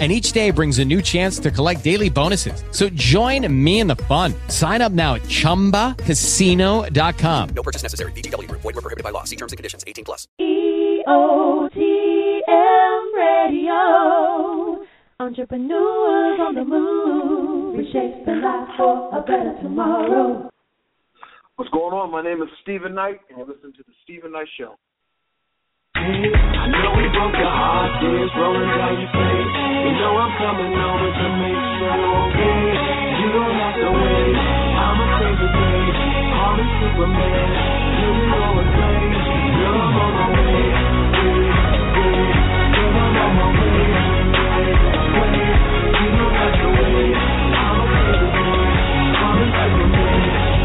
and each day brings a new chance to collect daily bonuses. So join me in the fun. Sign up now at ChumbaCasino.com. No purchase necessary. VGW. Void were prohibited by law. See terms and conditions. 18 plus. EOTM Radio. Entrepreneurs on the move. Reshape the life for a better tomorrow. What's going on? My name is Steven Knight, and you're listening to the Steven Knight Show. I know we broke your heart, tears rolling down your face. You know I'm coming over to make sure you're okay. You don't have to wait. I'm a crazy day. Call me Superman. You can go and play. Girl, I'm on my way. Wait, wait. Girl, I'm on my way. Wait, wait. You don't have to wait. I'm a crazy day. Call me Superman.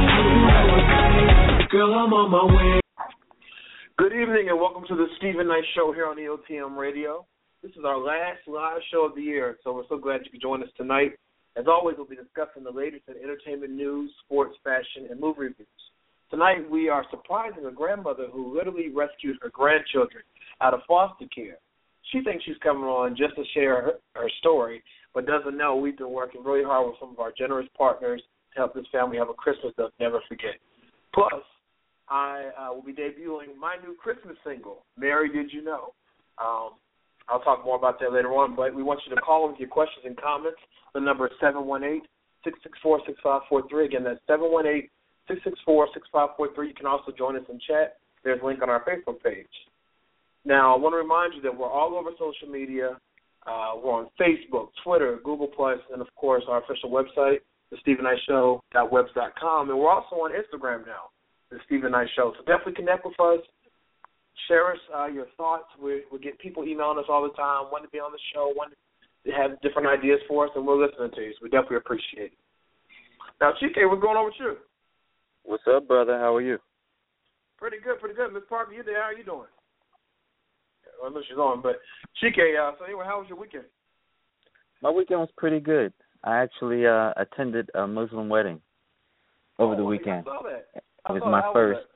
You can go and play. Girl, I'm on my way. Good evening, and welcome to the Steven Knight Show here on EOTM Radio. This is our last live show of the year, so we're so glad you could join us tonight. As always, we'll be discussing the latest in entertainment news, sports, fashion, and movie reviews. Tonight, we are surprising a grandmother who literally rescued her grandchildren out of foster care. She thinks she's coming on just to share her, her story, but doesn't know we've been working really hard with some of our generous partners to help this family have a Christmas they'll never forget. Plus, I uh, will be debuting my new Christmas single, Mary Did You Know? Um, I'll talk more about that later on, but we want you to call with your questions and comments. The number is 718 664 6543. Again, that's 718 664 6543. You can also join us in chat. There's a link on our Facebook page. Now, I want to remind you that we're all over social media. Uh, we're on Facebook, Twitter, Google Plus, and of course our official website, the StevenKnightShow.webs.com, and we're also on Instagram now the Steven Knight Show. So definitely connect with us. Share us uh, your thoughts. We we get people emailing us all the time, wanting to be on the show, wanting to have different ideas for us, and we're listening to you. So we definitely appreciate it. Now, Chike, what's going on with you? What's up, brother? How are you? Pretty good, pretty good. Miss Parker, you there? How are you doing? Well, I know she's on, but Chike, uh, so anyway, how was your weekend? My weekend was pretty good. I actually uh attended a Muslim wedding over oh, the weekend. I saw that. It was Oh, my first.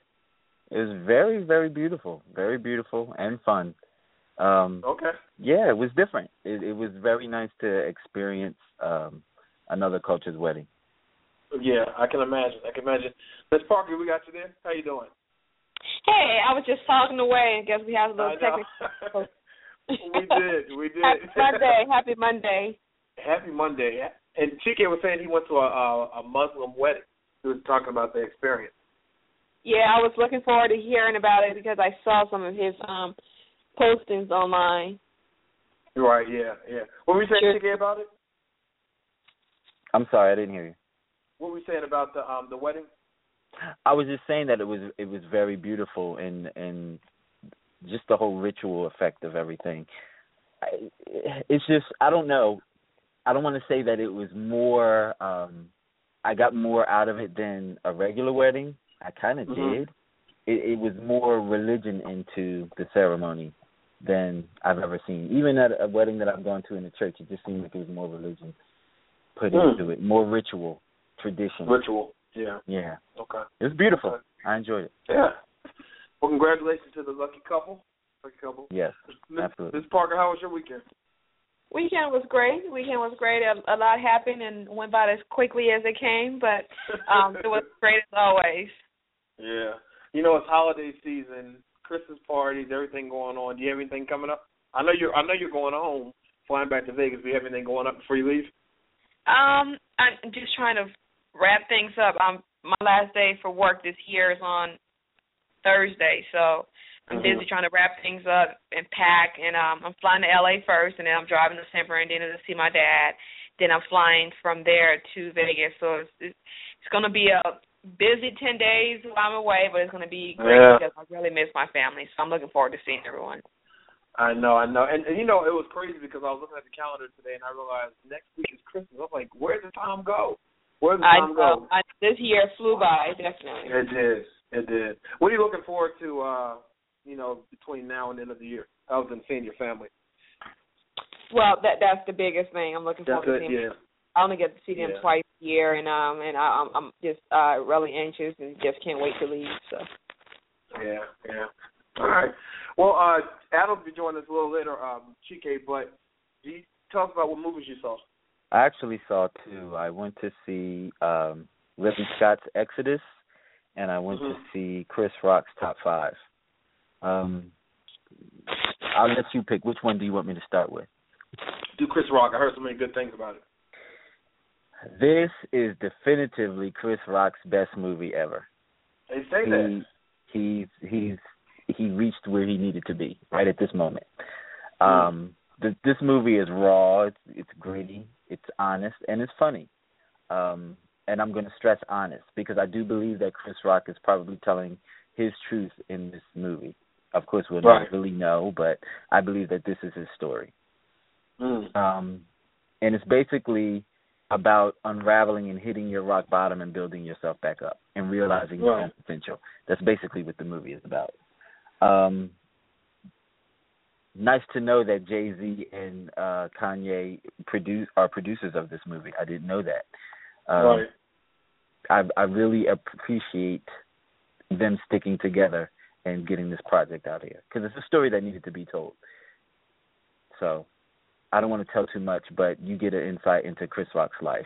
it was very, very beautiful, very beautiful and fun. Um Okay. yeah, it was different. It, it was very nice to experience um another culture's wedding. Yeah, I can imagine. I can imagine. Miss Parker, we got you there. How you doing? Hey, I was just talking away. I guess we have a little know. technical. we did. We did. Happy Monday. Happy Monday. Happy Monday. And Chike was saying he went to a, a, a Muslim wedding. He was talking about the experience. Yeah, I was looking forward to hearing about it because I saw some of his um postings online. Right. Yeah. Yeah. What were we saying, Sure. Chike, about it? I'm sorry, I didn't hear you. What were we saying about the um the wedding? I was just saying that it was it was very beautiful and and just the whole ritual effect of everything. I, it's just I don't know. I don't want to say that it was more. um I got more out of it than a regular wedding. I kind of Mhm. did. It, it was more religion into the ceremony than I've ever seen. Even at a wedding that I've gone to in the church, it just seemed like it was more religion put Hmm. into it, more ritual, tradition. Ritual. Yeah. Yeah, Okay. it was beautiful. Okay. I enjoyed it. Yeah. Well, congratulations to the lucky couple. Lucky couple. Yes, Miss, absolutely. Miss Parker, how was your weekend? Weekend was great. Weekend was great. A, a lot happened and went by as quickly as it came, but um it was great as always. Yeah. You know it's holiday season, Christmas parties, everything going on. Do you have anything coming up? I know you're I know you're going home, flying back to Vegas. Do you have anything going up before you leave? Um, I'm just trying to wrap things up. Um, my last day for work this year is on Thursday, so I'm Mhm. busy trying to wrap things up and pack. And um, I'm flying to LA first, and then I'm driving to San Bernardino to see my dad. Then I'm flying from there to Vegas. So it's it's, it's going to be a busy ten days while I'm away, but it's going to be great Yeah. because I really miss my family. So I'm looking forward to seeing everyone. I know, I know, and, and you know it was crazy because I was looking at the calendar today and I realized next week is Christmas. I'm like, where did the time go? Where did the I time go? know I, this year flew by, definitely. It did, it did. What are you looking forward to uh you know, between now and the end of the year, other than seeing your family? Well, that that's the biggest thing. I'm looking That's forward to it. seeing. Yeah. I only get to see them Yeah. twice a year, and um, and I, I'm I'm just uh really anxious and just can't wait to leave. So. Yeah, yeah. All right. Well, uh, Adam will be joining us a little later, um, Chike, but do you tell us about what movies you saw? I actually saw two. I went to see um Ridley Scott's Exodus, and I went to Mhm. see Chris Rock's Top Five. Um, I'll let you pick. Which one do you want me to start with? Do Chris Rock. I heard so many good things about it. This is definitively Chris Rock's best movie ever. They say that. he's he's he reached where he needed to be right at this moment. Um, th- this movie is raw. It's it's gritty. It's honest and it's funny. Um, and I'm going to stress honest because I do believe that Chris Rock is probably telling his truth in this movie. Of course, we'll Right. never really know, but I believe that this is his story. Mm. Um, and it's basically about unraveling and hitting your rock bottom and building yourself back up and realizing your own potential. That's basically what the movie is about. Um, nice to know that Jay Z and uh, Kanye produce are producers of this movie. I didn't know that. Um, right. I I really appreciate them sticking together and getting this project out here because it's a story that needed to be told. So, I don't want to tell too much, but you get an insight into Chris Rock's life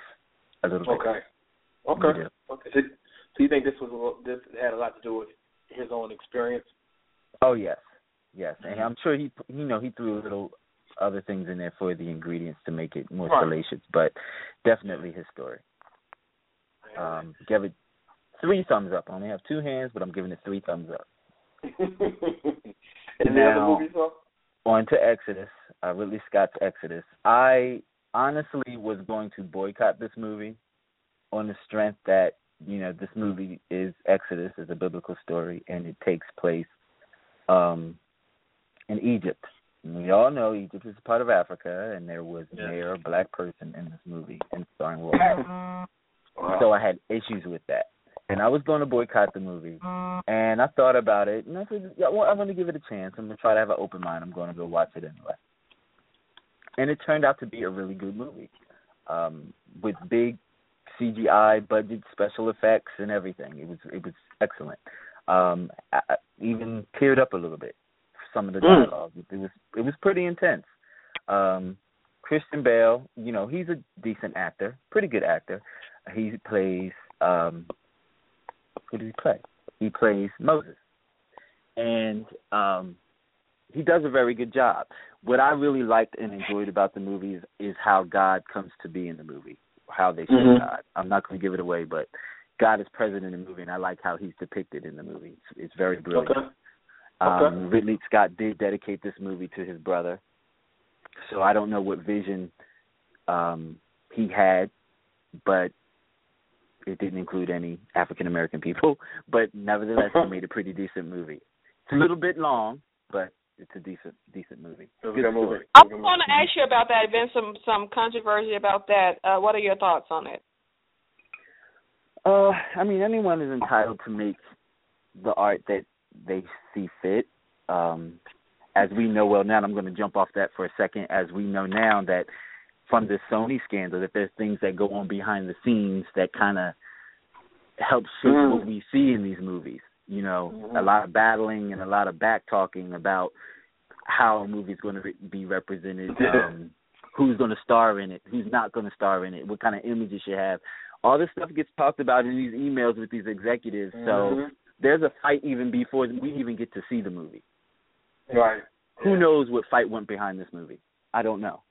a little bit. Okay. Okay. Okay. So, so you think this was a little, this had a lot to do with his own experience? Oh yes, yes, and I'm sure he you know he threw a little other things in there for the ingredients to make it more Right. salacious, but definitely his story. Um, give it three thumbs up. I only have two hands, but I'm giving it three thumbs up. and Now- movie saw? On to Exodus, uh, Ridley Scott's Exodus. I honestly was going to boycott this movie on the strength that you know this movie is Exodus, is a biblical story, and it takes place um, in Egypt. And we all know Egypt is a part of Africa, and there was Yeah. near a black person in this movie and starring Will Smith. So I had issues with that. And I was going to boycott the movie. And I thought about it, and I said, yeah, well, I'm going to give it a chance. I'm going to try to have an open mind. I'm going to go watch it anyway. And it turned out to be a really good movie um, with big CGI budget, special effects, and everything. It was it was excellent. Um, I, I even teared up a little bit some of the Mm. It was it was pretty intense. Um, Christian Bale, you know, he's a decent actor, pretty good actor. He plays um who does he play? He plays Moses. And um he does a very good job. What I really liked and enjoyed about the movie is, is how God comes to be in the movie, how they show Mhm. God. I'm not going to give it away, but God is present in the movie, and I like how he's depicted in the movie. It's, it's very brilliant. Okay. Um, Ridley Scott did dedicate this movie to his brother, so I don't know what vision um, he had, but it didn't include any African American people. But nevertheless, it made a pretty decent movie. It's a little bit long, but it's a decent decent movie. It was a Good good movie. I was going to ask you about that. There's been some some controversy about that. Uh, what are your thoughts on it? Uh, I mean, anyone is entitled to make the art that they see fit. Um, as we know well now, and I'm going to jump off that for a second. As we know now that from the Sony scandal, that there's things that go on behind the scenes that kind of help shape Mm. what we see in these movies. You know, Mhm. a lot of battling and a lot of back talking about how a movie's going to be represented, um, who's going to star in it, who's not going to star in it, what kind of image it should have. All this stuff gets talked about in these emails with these executives. So Mhm. there's a fight even before we even get to see the movie. Right. Who Yeah. knows what fight went behind this movie? I don't know.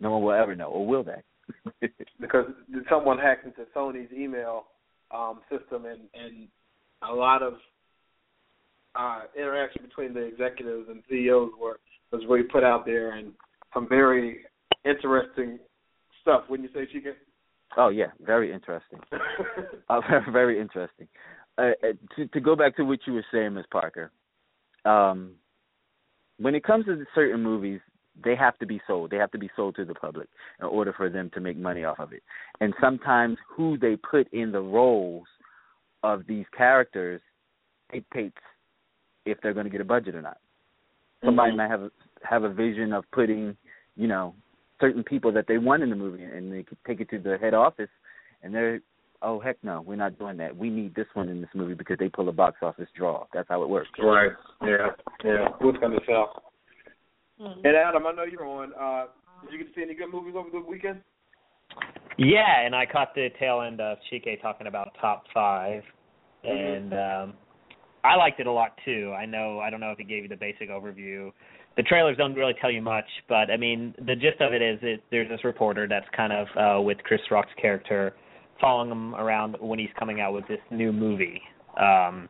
No one will ever know, or will they? because someone hacked into Sony's email um, system, and and a lot of uh, interaction between the executives and CEOs were was really put out there, and some very interesting stuff. Wouldn't you say, Chike? oh yeah, very interesting. Uh, very, very interesting. Uh, uh, to to go back to what you were saying, Ms. Parker, um, when it comes to certain movies, they have to be sold. They have to be sold to the public in order for them to make money off of it. And sometimes who they put in the roles of these characters dictates if they're going to get a budget or not. Somebody Mhm. might have have a vision of putting, you know, certain people that they want in the movie, and they could take it to the head office, and they're, oh heck no, we're not doing that. We need this one in this movie because they pull a box office draw. That's how it works. Right. Yeah. Yeah. Who's gonna sell? And Adam, I know you're on. Uh, did you get to see any good movies over the weekend? Yeah, and I caught the tail end of Chike talking about top 5 Mm-hmm. and um I liked it a lot too. I know I don't know if he gave you the basic overview. The trailers don't really tell you much, but I mean the gist of it is it, there's this reporter that's kind of uh with Chris Rock's character following him around when he's coming out with this new movie. Um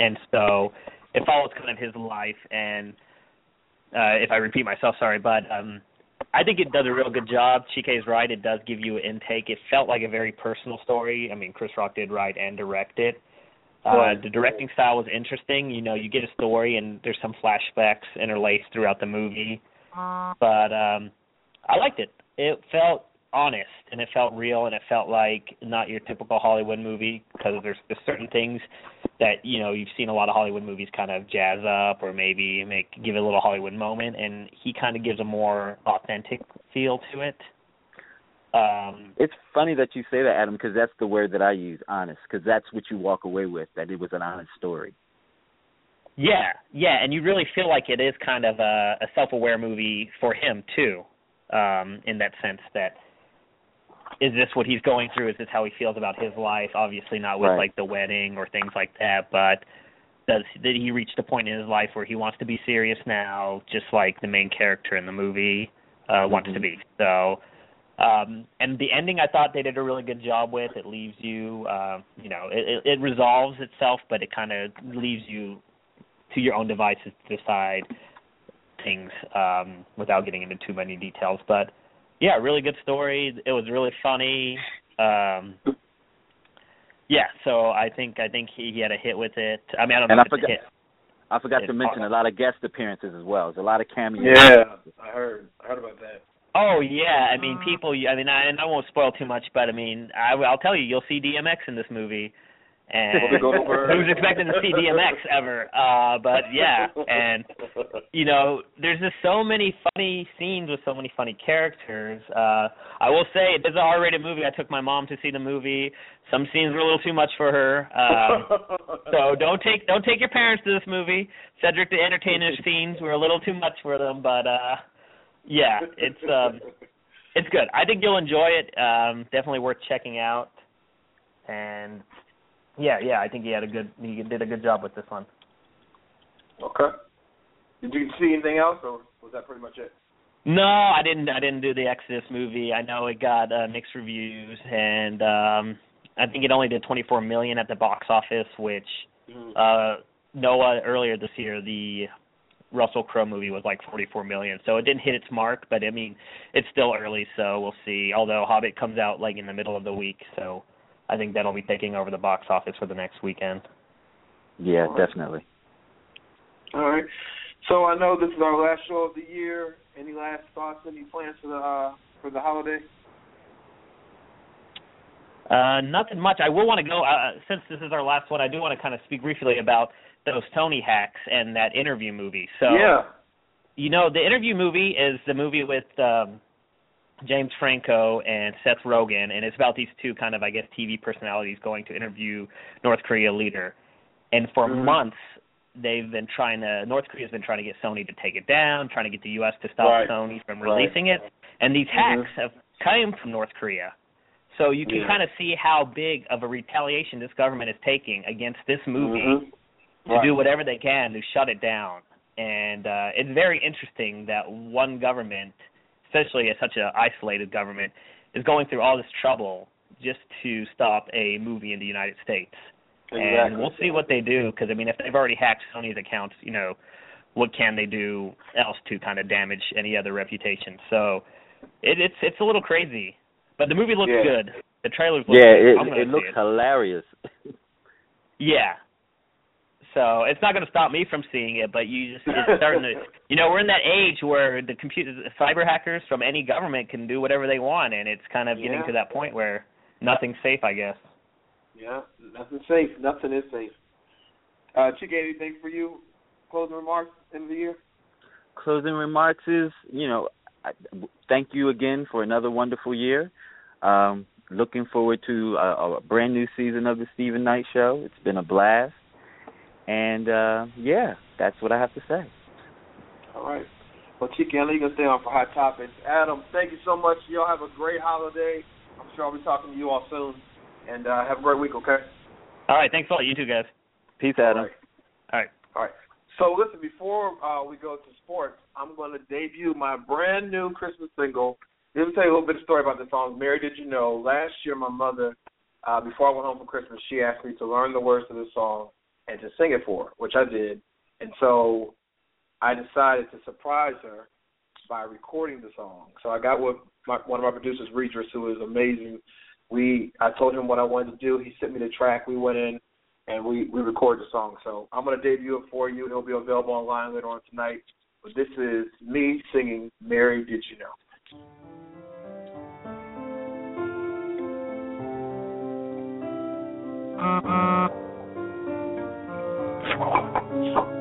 and so it follows kind of his life and uh if I repeat myself, sorry, but um I think it does a real good job. Chike is right; it does give you an intake. It felt like a very personal story. I mean, Chris Rock did write and direct it. Uh, the directing style was interesting. You know, you get a story and there's some flashbacks interlaced throughout the movie. But um I liked it. It felt honest and it felt real and it felt like not your typical Hollywood movie because there's, there's certain things that you know you've seen a lot of Hollywood movies kind of jazz up or maybe make give it a little Hollywood moment and he kind of gives a more authentic feel to it. Um It's funny that you say that, Adam, because that's the word that I use, honest, because that's what you walk away with, that it was an honest story. Yeah, yeah, and you really feel like it is kind of a, a self-aware movie for him too, um, in that sense that is this what he's going through? Is this how he feels about his life? Obviously, not with Right. like the wedding or things like that, but does did he reach the point in his life where he wants to be serious now, just like the main character in the movie uh, wants to Mhm. be? So. Um, and the ending, I thought they did a really good job with. It leaves you, uh, you know, it, it, it resolves itself, but it kind of leaves you to your own devices to decide things um, without getting into too many details. But yeah, really good story. It was really funny. Um, yeah, so I think I think he, he had a hit with it. I mean, I don't know And I if it's a forgot- hit. I forgot It's to mention a lot of guest appearances as well. There's a lot of cameos. Yeah, I heard. I heard about that. Oh yeah, I mean people. I mean, I, and I won't spoil too much, but I mean, I, I'll tell you, you'll see DMX in this movie, and who's expecting to see DMX ever? Uh, but yeah, and you know, there's just so many funny scenes with so many funny characters. Uh, I will say it is a R-rated movie. I took my mom to see the movie. Some scenes were a little too much for her. Um, so don't take don't take your parents to this movie. Cedric the Entertainer's scenes were a little too much for them, but uh yeah, it's um it's good. I think you'll enjoy it. Um definitely worth checking out. And yeah, yeah, I think he had a good he did a good job with this one. okay. Did you see anything else, or was that pretty much it? No, I didn't I didn't do the Exodus movie. I know it got uh, mixed reviews and um I think it only did 24 million at the box office, which uh Noah earlier this year the Russell Crowe movie was like 44 million. So it didn't hit its mark, but I mean, it's still early, so we'll see. Although Hobbit comes out like in the middle of the week, so I think that'll be taking over the box office for the next weekend. Yeah, definitely. All right. So I know this is our last show of the year. Any last thoughts? Any plans for the uh, for the holiday? Uh, nothing much. I will want to go uh, since this is our last one. I do want to kind of speak briefly about those Sony hacks and that interview movie. So yeah. you know, the interview movie is the movie with um James Franco and Seth Rogen, and it's about these two kind of, I guess, TV personalities going to interview North Korea leader. And for Mhm. months, they've been trying to. North Korea's been trying to get Sony to take it down, trying to get the U.S. to stop Right. Sony from Right. releasing it. And these Mhm. hacks have come from North Korea. So you can Yeah. kind of see how big of a retaliation this government is taking against this movie Mhm. to Right. do whatever they can to shut it down. And uh, it's very interesting that one government, especially a, such an isolated government, is going through all this trouble just to stop a movie in the United States. And we'll see what they do because I mean, if they've already hacked Sony's accounts, you know, what can they do else to kind of damage any other reputation? So it, it's it's a little crazy, but the movie looks Yeah. good. The trailers look Yeah, good. it I'm it looks it. hilarious. Yeah. So it's not going to stop me from seeing it, but you just it's starting to, you know, we're in that age where the computer cyber hackers from any government can do whatever they want, and it's kind of getting to that point where nothing's safe, I guess. Yeah. Nothing's safe. Nothing is safe. Uh, Chick, anything for you closing remarks end of the year? Closing remarks is, you know, I, thank you again for another wonderful year. Um, looking forward to a, a brand new season of the Steven Knight Show. It's been a blast, and uh, yeah, that's what I have to say. All right. Well, Chike, I know you're gonna stay on for hot topics. Adam, thank you so much. Y'all have a great holiday. I'm sure I'll be talking to you all soon. And uh, have a great week, okay? All right, thanks a lot. You too, guys. Peace, Adam. All right. All right. All right. So listen, before uh, we go to sports, I'm going to debut my brand new Christmas single. Let me tell you a little bit of story about the song. Mary, did you know? Last year, my mother, uh, before I went home for Christmas, she asked me to learn the words of the song and to sing it for her, which I did. And so I decided to surprise her by recording the song. So I got with my, one of my producers, Regis, who is amazing. We I told him what I wanted to do. He sent me the track. We went in and we we recorded the song. So I'm gonna debut it for you. It'll be available online later on tonight. But this is me singing "Mary, Did You Know." Mary, Thank you.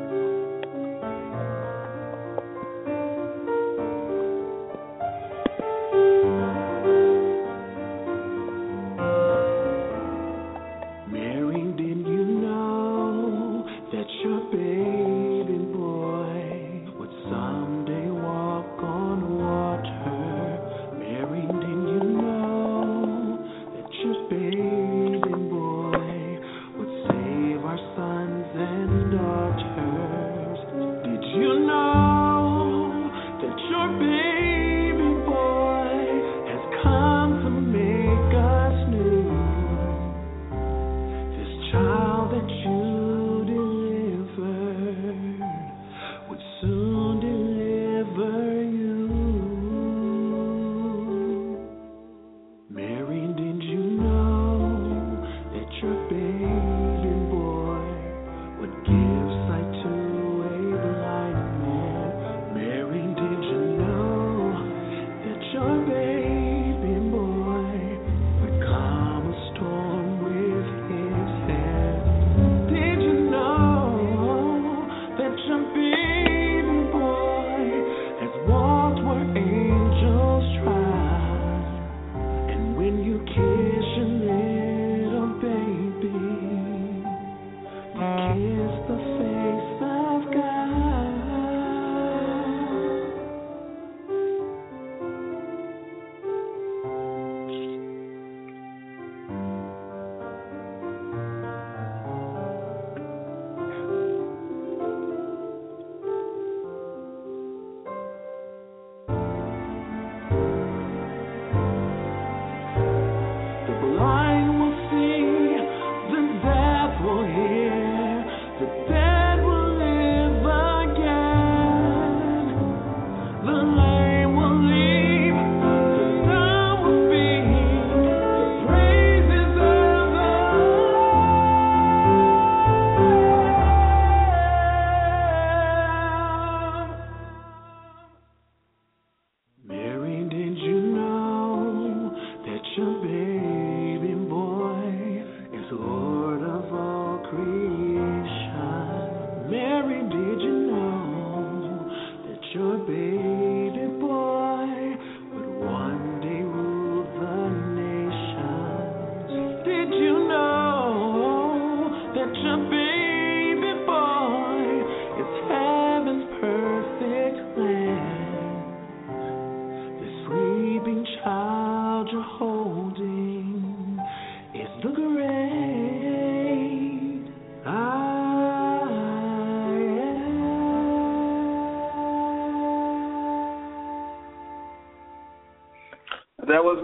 That your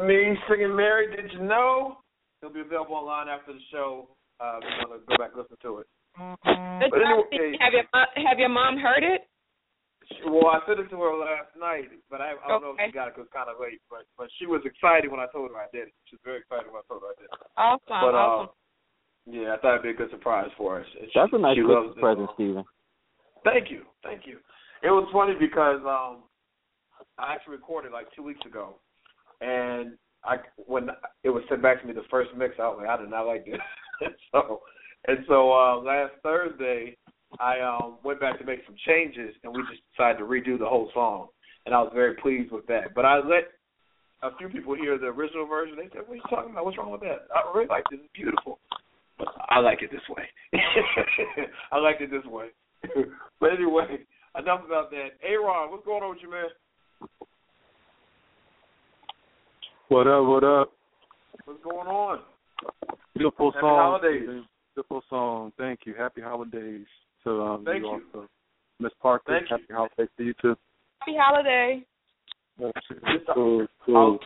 me singing "Mary, Did You Know." It'll be available online after the show. Uh, if you want to go back and listen to it. But But anyway- have your have your mom heard it? Well, I sent it to her last night, but I, I don't know if she got it 'cause it's kind of late. But but she was excited when I told her I did it. She was very excited when I told her I did it. Awesome, But uh, awesome. yeah, I thought it'd be a good surprise for us. She- That's a nice she Christmas present, song. Steven. Thank you, thank you. It was funny because um, I actually recorded like two weeks ago, and I when it was sent back to me the first mix, I was like, I did not like this. so and so uh, last Thursday, I um went back to make some changes, and we just decided to redo the whole song, and I was very pleased with that. But I let a few people hear the original version. They said, "What are you talking about? What's wrong with that? I really like this. It's beautiful." But I like it this way. I like it this way. but anyway, enough about that. Aaron, what's going on with you, man? What up? What up? What's going on? Beautiful Happy song. holidays. Beautiful song. Thank you. Happy holidays to um, Thank you you. also. Miss Parker, Thank happy holidays to you too. Happy holiday. Cool, cool.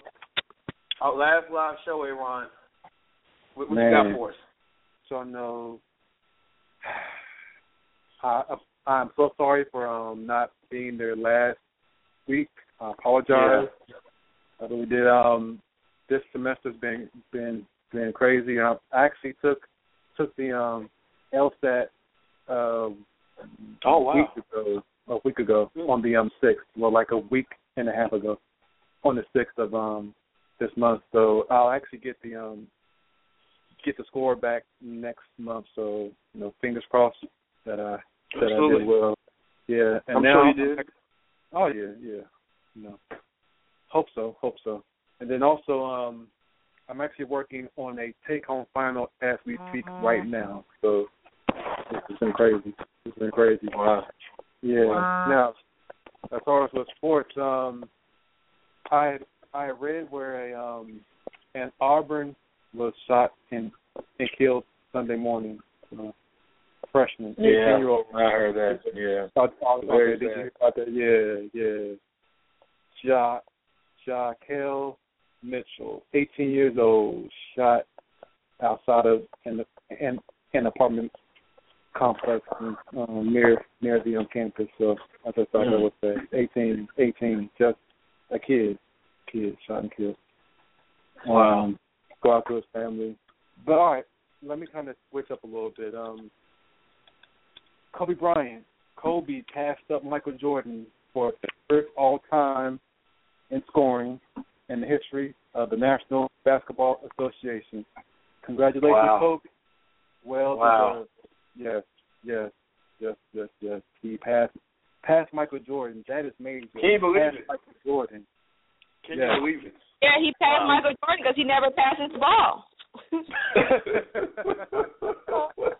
Our last live show, Aaron. What, what you got for us? So no, I I'm so sorry for um not being there last week. I apologize. I really did. Um, this semester's been been been crazy. I actually took took the um LSAT um Oh, a week ago a week ago on the um sixth. Well, like a week and a half ago on the sixth of um this month. So I'll actually get the um get the score back next month. So you know, fingers crossed that I that I did well. Yeah, and I'm now sure you did. Oh yeah, yeah. You know, hope so, hope so. And then also, um, I'm actually working on a take-home final as we speak right now. So it's been crazy. It's been crazy. Wow. Yeah. Now, as far as with sports, um, I I read where a um an Auburn was shot and and killed Sunday morning. Uh, freshman, Yeah, eighteen year old. I heard that. Yeah. Very did you hear about that? Yeah, yeah. Ja Jakell Mitchell, eighteen years old, shot outside of an an, an apartment complex um, near near the um, campus. So I just thought that was that. 18, 18, just a kid, kid shot and killed. Wow. Um, go out to his family. But all right, let me kind of switch up a little bit. Um, Kobe Bryant, Kobe passed up Michael Jordan for the third all time in scoring in the history of the National Basketball Association. Congratulations, Wow. Kobe. Well Wow. deserved. Yes, yes, yes, yes, yes. He passed passed Michael Jordan. That is major. Can you believe Passed it? Michael Jordan. Can Yeah. you believe it? Yeah, he passed Wow. Michael Jordan because he never passes the ball.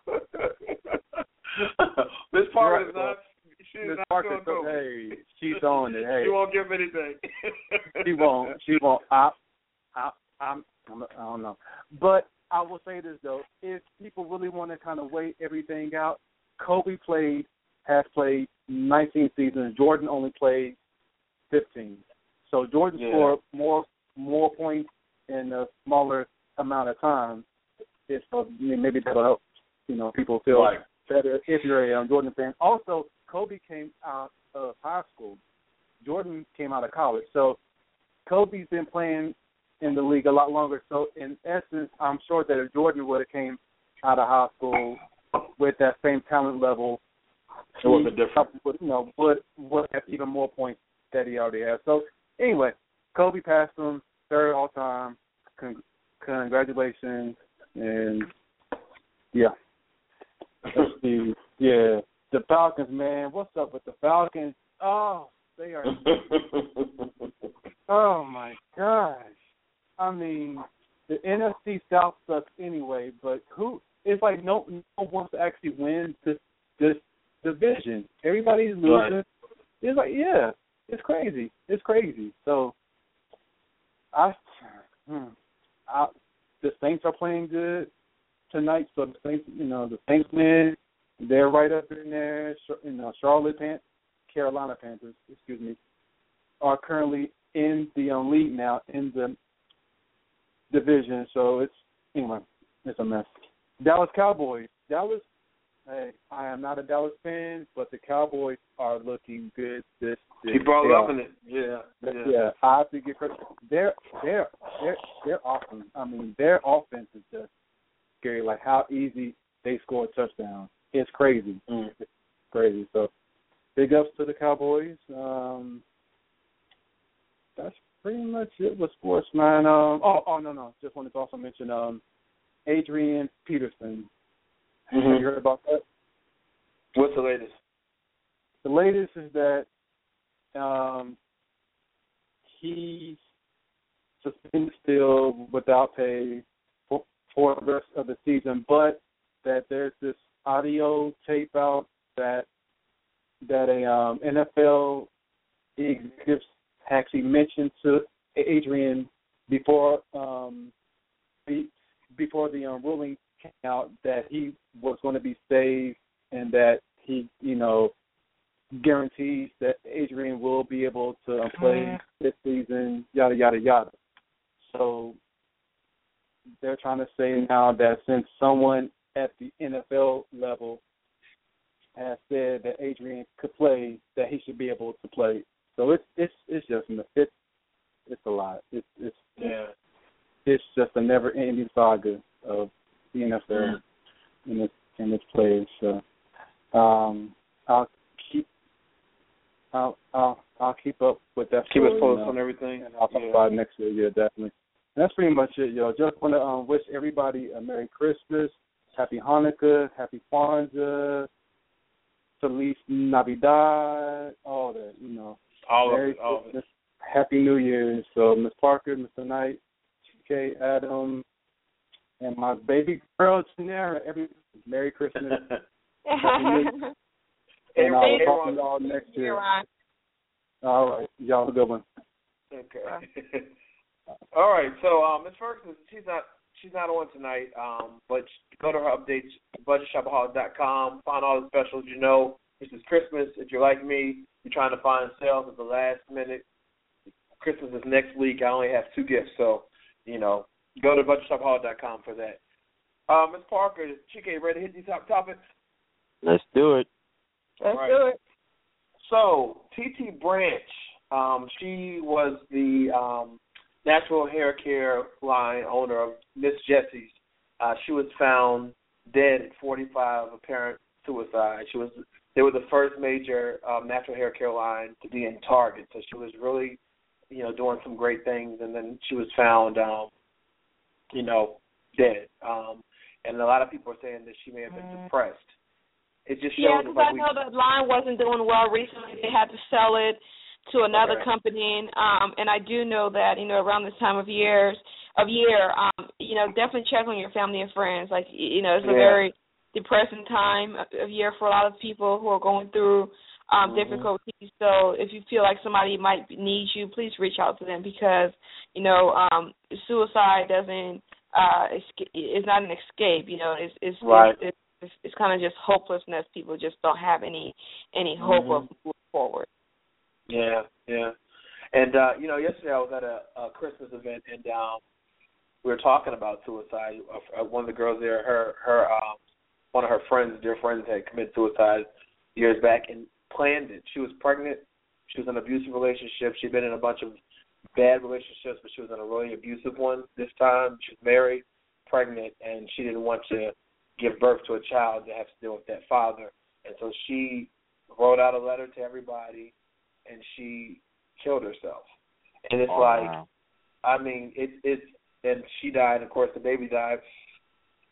Miss Parker Right, is not. Not Parker, good. hey, she's on it. Hey, She won't give anything. she won't. She won't. I, I, I'm, I'm, I don't know. But I will say this though: if people really want to kind of weigh everything out, Kobe played, has played 19 seasons. Jordan only played 15. So Jordan Yeah. scored more more points in a smaller amount of time. It's so maybe that'll help you know people feel Right. better if you're a um, Jordan fan. Also, Kobe came out of high school. Jordan came out of college. So Kobe's been playing in the league a lot longer. So in essence, I'm sure that if Jordan would have came out of high school with that same talent level, It would have been different. would, you know, would would have even more points that he already has. So anyway, Kobe passed him third all time. Con- congratulations and yeah. Yeah. The Falcons, man. What's up with the Falcons? Oh, they are Oh my gosh! I mean, the NFC South sucks anyway. But who? It's like no no one wants to actually win this this division. Everybody's losing. Right. It's like yeah, it's crazy. It's crazy. So I, hmm, I the Saints are playing good tonight. So the Saints, you know, the Saints win. They're right up in there. You know, Charlotte Pan- Carolina Panthers, excuse me, are currently in the um, league now in the division. So it's anyway, it's a mess. Dallas Cowboys. Dallas. Hey, I am not a Dallas fan, but the Cowboys are looking good this. this He brought they up are. in it. Yeah. Yeah. Yeah. I have to give credit. They're they're they're they're awesome. I mean, their offense is just scary. Like how easy they score a touchdown. It's crazy. Mm. It's crazy. So big ups to the Cowboys. Um that's pretty much it with sports, man. Um oh oh no no. Just wanted to also mention um Adrian Peterson. Have you heard about that? What's the latest? The latest is that um, he's suspended still without pay for, for the rest of the season, but that there's this audio tape out that that a um, NFL executives actually mentioned to Adrian before um, be, before the um, ruling came out that he was going to be saved and that he, you know, guarantees that Adrian will be able to play this season, yada yada yada. So they're trying to say now that since someone at the NFL level has said that Adrian could play, that he should be able to play. So it's it's it's just it's it's a lot. It's it's Yeah. it's just a never ending saga of the NFL and its and its players. So um I'll keep I'll I'll I'll keep up with that Keep us posted on everything. and I'll talk Yeah. about it next year, yeah, definitely. And that's pretty much it, yo. Just wanna um wish everybody a Merry Christmas, Happy Hanukkah, Happy Kwanzaa, Feliz Navidad, all that, you know. All Merry of it. All. Christmas, Happy New Year. So Miss Parker, Mr. Knight, TK, Adam, and my baby girl Janera, every Merry Christmas. Happy New Year. And I'll talk to y'all next year. All right. Y'all have a good one. Okay. All right. So um, Miss Ferguson, she's not she's not on tonight. Um, but go to her updates, budgetshopaholic.com. Find all the specials. You know, this is Christmas. If you're like me, you're trying to find sales at the last minute. Christmas is next week. I only have two gifts, so you know, go to budgetshopaholic.com for that. Uh, Miss Parker, Chike, ready to hit these top topics? Let's do it. Let's Right. do it. So Titi Branch, um, she was the um, natural hair care line owner of Miss Jessie's. Uh, she was found dead at 45, apparent suicide. She was they were the first major um, natural hair care line to be in Target, so she was really, you know, doing some great things. And then she was found, um, you know, dead. Um, and a lot of people are saying that she may have been depressed. It just shows Yeah, because like I we, know the line wasn't doing well recently. They had to sell it to another Okay. company, um, and I do know that you know around this time of years of year, um, you know, definitely check on your family and friends. Like you know, it's a Yeah. very depressing time of- of year for a lot of people who are going through um Mhm. difficulties. So if you feel like somebody might need you, please reach out to them because you know um suicide doesn't uh escape, it's not an escape. You know, it's it's Right. it's, it's, it's kind of just hopelessness. People just don't have any any hope of Mhm. moving forward. Yeah, yeah. And uh, you know, yesterday I was at a, a Christmas event and um we were talking about suicide. One of the girls there, her her um one of her friends, dear friends had committed suicide years back and planned it. She was pregnant. She was in an abusive relationship. She'd been in a bunch of bad relationships, but she was in a really abusive one this time. She was married, pregnant, and she didn't want to give birth to a child that has to deal with that father. And so she wrote out a letter to everybody and she killed herself. And it's Oh, like wow. I mean, it's it's and she died, and of course the baby died.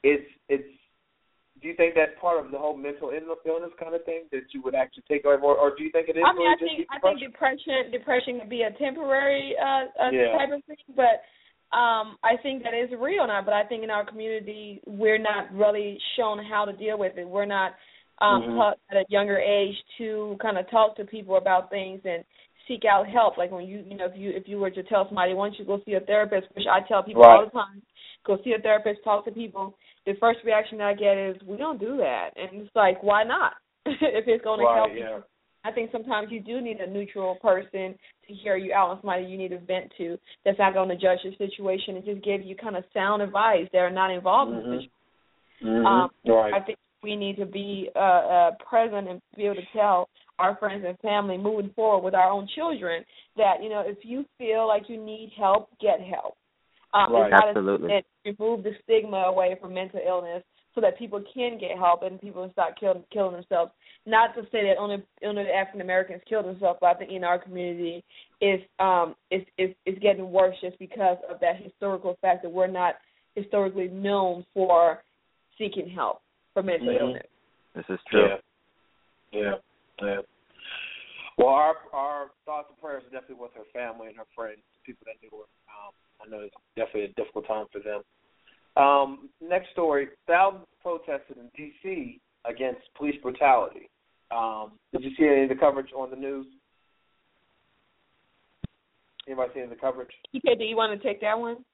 It's it's do you think that's part of the whole mental illness kind of thing that you would actually take over, or, or do you think it is I mean, really I just think I think depression depression could be a temporary uh, uh Yeah. type of thing, but um I think that is real now. But I think in our community we're not really shown how to deal with it. We're not um Mhm. taught at a younger age to kind of talk to people about things and seek out help. Like when you you know if you if you were to tell somebody why don't you go see a therapist, which I tell people all the time, go see a therapist, talk to people. The first reaction I get is we don't do that, and it's like why not? if it's going to Right, help you yeah. I think sometimes you do need a neutral person to hear you out and somebody you need to vent to that's not going to judge your situation and just give you kind of sound advice. They're not involved in the Mhm. situation. Mhm. Um, right. I think we need to be uh, uh, present and be able to tell our friends and family moving forward with our own children that you know if you feel like you need help, get help. Um, Right. Absolutely. It remove the stigma away from mental illness so that people can get help and people stop killing killing themselves. Not to say that only only the African Americans kill themselves, but I think in our community is um is is is getting worse just because of that historical fact that we're not historically known for seeking help for mental Mhm. illness. This is true. Yeah. Yeah, yeah. Well, our our thoughts and prayers are definitely with her family and her friends, the people that knew her. Um, I know it's definitely a difficult time for them. Um, next story: thousands protested in D.C. against police brutality. Um, did you see any of the coverage on the news? Anybody see any of the coverage? TK, do you want to take that one?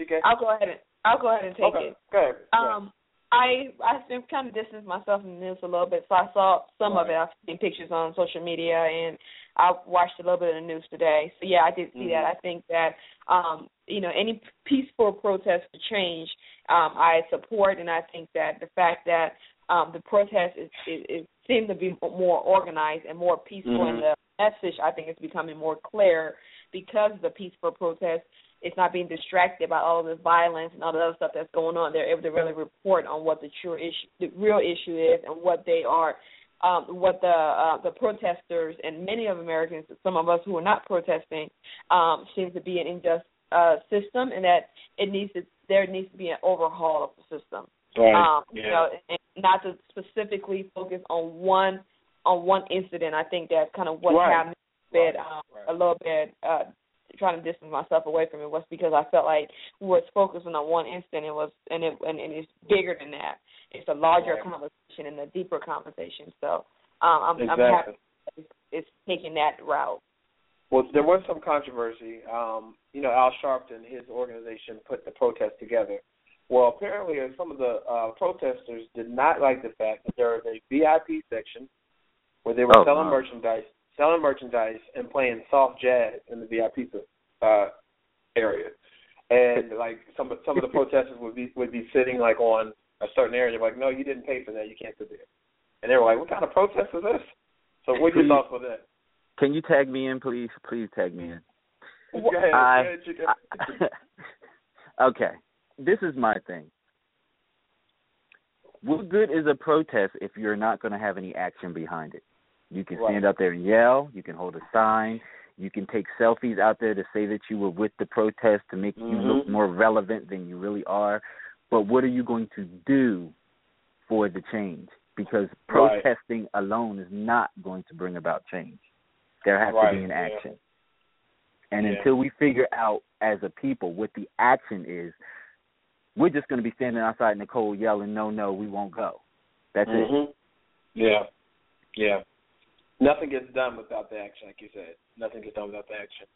TK? I'll go ahead and I'll go ahead and take okay. it. Go ahead. Go ahead. Um, I I've been kind of distanced myself from the news a little bit, so I saw some of it. I've seen pictures on social media, and I watched a little bit of the news today. So yeah, I did see Mhm. that. I think that um, you know any peaceful protest for change, um, I support, and I think that the fact that um, the protest is, is, is seems to be more organized and more peaceful, Mhm. and the message I think is becoming more clear because of the peaceful protest it's not being distracted by all of this violence and all the other stuff that's going on. They're able to really report on what the true issue, the real issue is, and what they are, um, what the uh, the protesters and many of Americans, some of us who are not protesting, um, seems to be an unjust uh, system, and that it needs to there needs to be an overhaul of the system. Right. Um, yeah. You know, and not to specifically focus on one on one incident. I think that's kind of what Right. happened. A bit, Right. um, Right. a little bit uh, trying to distance myself away from it was because I felt like we was focusing on one instant. It was and it and, and it's bigger than that. It's a larger Right. conversation and a deeper conversation. So um, I'm, I'm happy it's, it's taking that route. Well, there was some controversy. Um, you know, Al Sharpton, his organization, put the protest together. Well, apparently, uh, some of the uh, protesters did not like the fact that there was a VIP section where they were Oh, selling wow. merchandise, selling merchandise, and playing soft jazz in the VIP uh, area. And like some of some of the protesters would be would be sitting like on a certain area. They're like, "No, you didn't pay for that. You can't sit there." And they were like, "What kind of protest is this?" So, what are your thoughts with that? Can you tag me in, please? Please tag me in. Go ahead. I- ahead, I- okay, this is my thing. What good is a protest if you're not going to have any action behind it? You can Right. stand up there and yell. You can hold a sign. You can take selfies out there to say that you were with the protest to make you look Mhm. more relevant than you really are. But what are you going to do for the change? Because Right. protesting alone is not going to bring about change. There has Right, to be an yeah. action. And Yeah. until we figure out as a people what the action is, we're just going to be standing outside in the cold yelling, "No, no, we won't go." That's it. Mhm. Yeah. Yeah. Nothing gets done without the action, like you said. Nothing gets done without the action.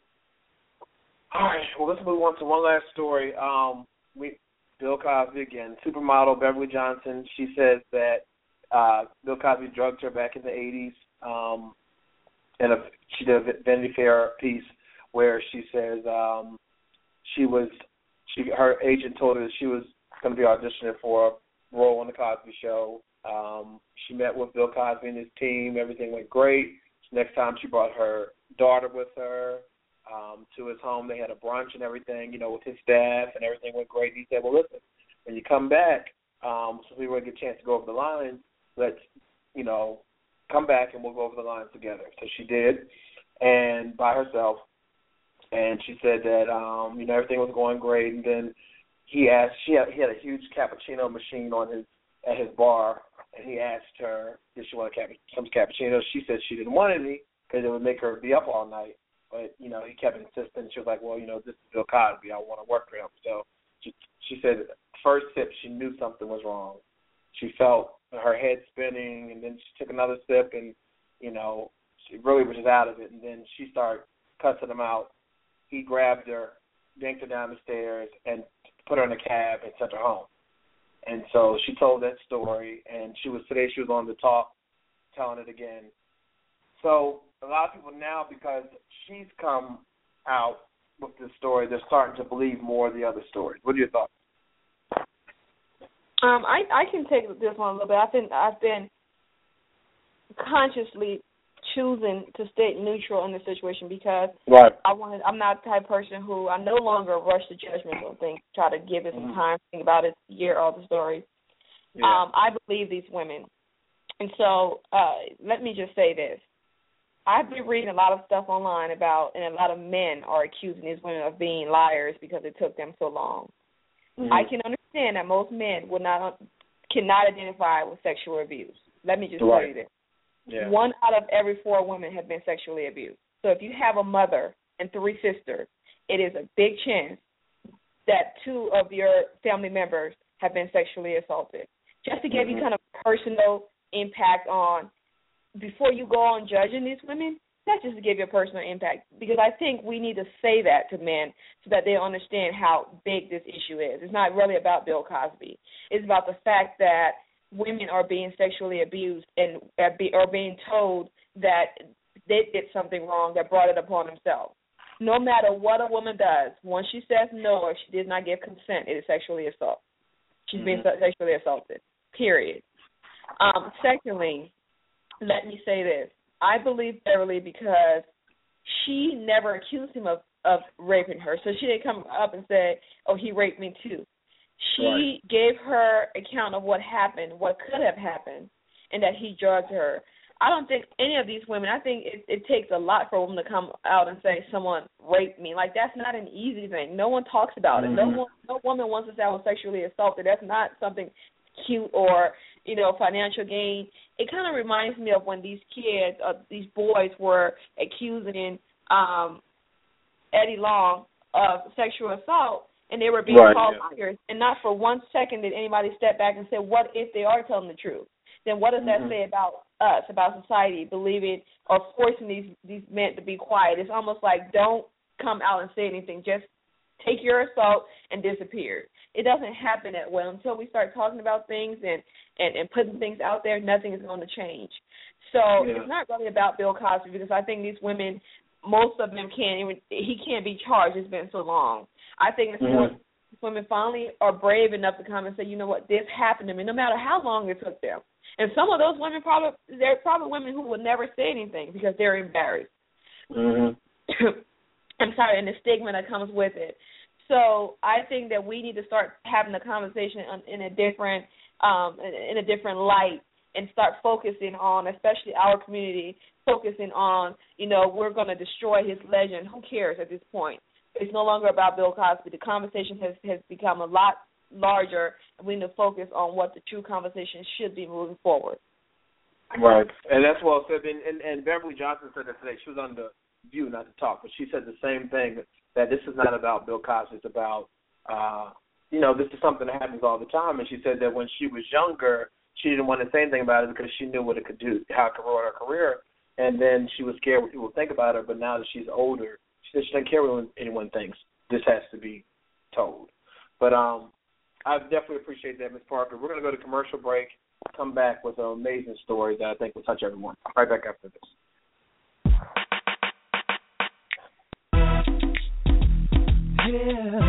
All right. Well, let's move on to one last story. Um, we Bill Cosby again, supermodel Beverly Johnson. She says that uh, Bill Cosby drugged her back in the '80s. Um, and a, she did a Vanity Fair piece where she says um, she was she her agent told her that she was going to be auditioning for a role on the Cosby Show. Um, she met with Bill Cosby and his team. Everything went great. Next time, she brought her daughter with her um, to his home. They had a brunch and everything, you know, with his staff, and everything went great. He said, "Well, listen, when you come back, um, so we really get a chance to go over the lines. Let's, you know, come back and we'll go over the lines together." So she did, and by herself. And she said that um, you know everything was going great, and then he asked she had he had a huge cappuccino machine on his at his bar, and he asked her did she want a cap- some cappuccino. She said she didn't want any because it would make her be up all night. But you know he kept insisting. She was like, well, you know this is Bill Cosby. I want to work for him. So she she said first sip she knew something was wrong. She felt her head spinning, and then she took another sip, and you know she really was just out of it. And then she started cussing him out. He grabbed her, yanked her down the stairs, and put her in a cab and sent her home. And so she told that story, and she was today she was on the talk, telling it again. So a lot of people now, because she's come out with this story, they're starting to believe more of the other stories. What are your thoughts? Um, I I can take this one a little bit. I've been I've been consciously choosing to stay neutral in the situation because Right. I wanted I'm not the type of person who I no longer rush to judgment on things. Try to give it some Mhm. time, think about it, hear all the stories. Yeah. Um, I believe these women. And so, uh, let me just say this. I've been reading a lot of stuff online about and a lot of men are accusing these women of being liars because it took them so long. Mhm. I can understand that most men would not cannot identify with sexual abuse. Let me just tell Right. you this. Yeah. one out of every four women have been sexually abused. So if you have a mother and three sisters, it is a big chance that two of your family members have been sexually assaulted. Just to give you Mhm. kind of personal impact on before you go on judging these women, not just to give you a personal impact, because I think we need to say that to men so that they understand how big this issue is. It's not really about Bill Cosby. It's about the fact that women are being sexually abused and are being told that they did something wrong that brought it upon themselves. No matter what a woman does, once she says no or she did not give consent, it is sexually assault. She's being Mhm. sexually assaulted. Period. Um, secondly, let me say this. I believe Beverly because she never accused him of of raping her. So she didn't come up and say, "Oh, he raped me too." She gave her account of what happened, what could have happened, and that he drugged her. I don't think any of these women. I think it, it takes a lot for a woman to come out and say someone raped me. Like that's not an easy thing. No one talks about it. No Mhm. one, no woman wants to say I was sexually assaulted. That's not something cute or you know financial gain. It kind of reminds me of when these kids, uh, these boys, were accusing um Eddie Long of sexual assault, and they were being Right, called yeah. liars. And not for one second did anybody step back and say, "What if they are telling the truth?" Then what does that Mhm. say about us, about society, believing or forcing these these men to be quiet? It's almost like don't come out and say anything. Just take your assault and disappear. It doesn't happen that way until we start talking about things and and and putting things out there. Nothing is going to change. So Yeah. it's not really about Bill Cosby because I think these women, most of them can't even. He can't be charged. It's been so long. I think more Mhm. women finally are brave enough to come and say, you know what, this happened to me, no matter how long it took them. And some of those women probably they're probably women who would never say anything because they're embarrassed. Mhm. I'm sorry, and the stigma that comes with it. So I think that we need to start having the conversation in a different um in a different light and start focusing on especially our community focusing on you know we're going to destroy his legend who cares at this point it's no longer about bill cosby the conversation has has become a lot larger we need to focus on what the true conversation should be moving forward Right, and that's well said. And, and and Beverly Johnson said that today. She was on the View, not to talk, but she said the same thing that this is not about Bill Cosby. It's about, uh, you know, this is something that happens all the time. And she said that when she was younger, she didn't want to say anything about it because she knew what it could do, how it could ruin her career. And then she was scared what people would think about her. But now that she's older, she doesn't care what anyone thinks. This has to be told. But um, I definitely appreciate that, Ms. Parker. We're going to go to commercial break come back with an amazing story that I think will touch everyone. Right back after this. Yeah.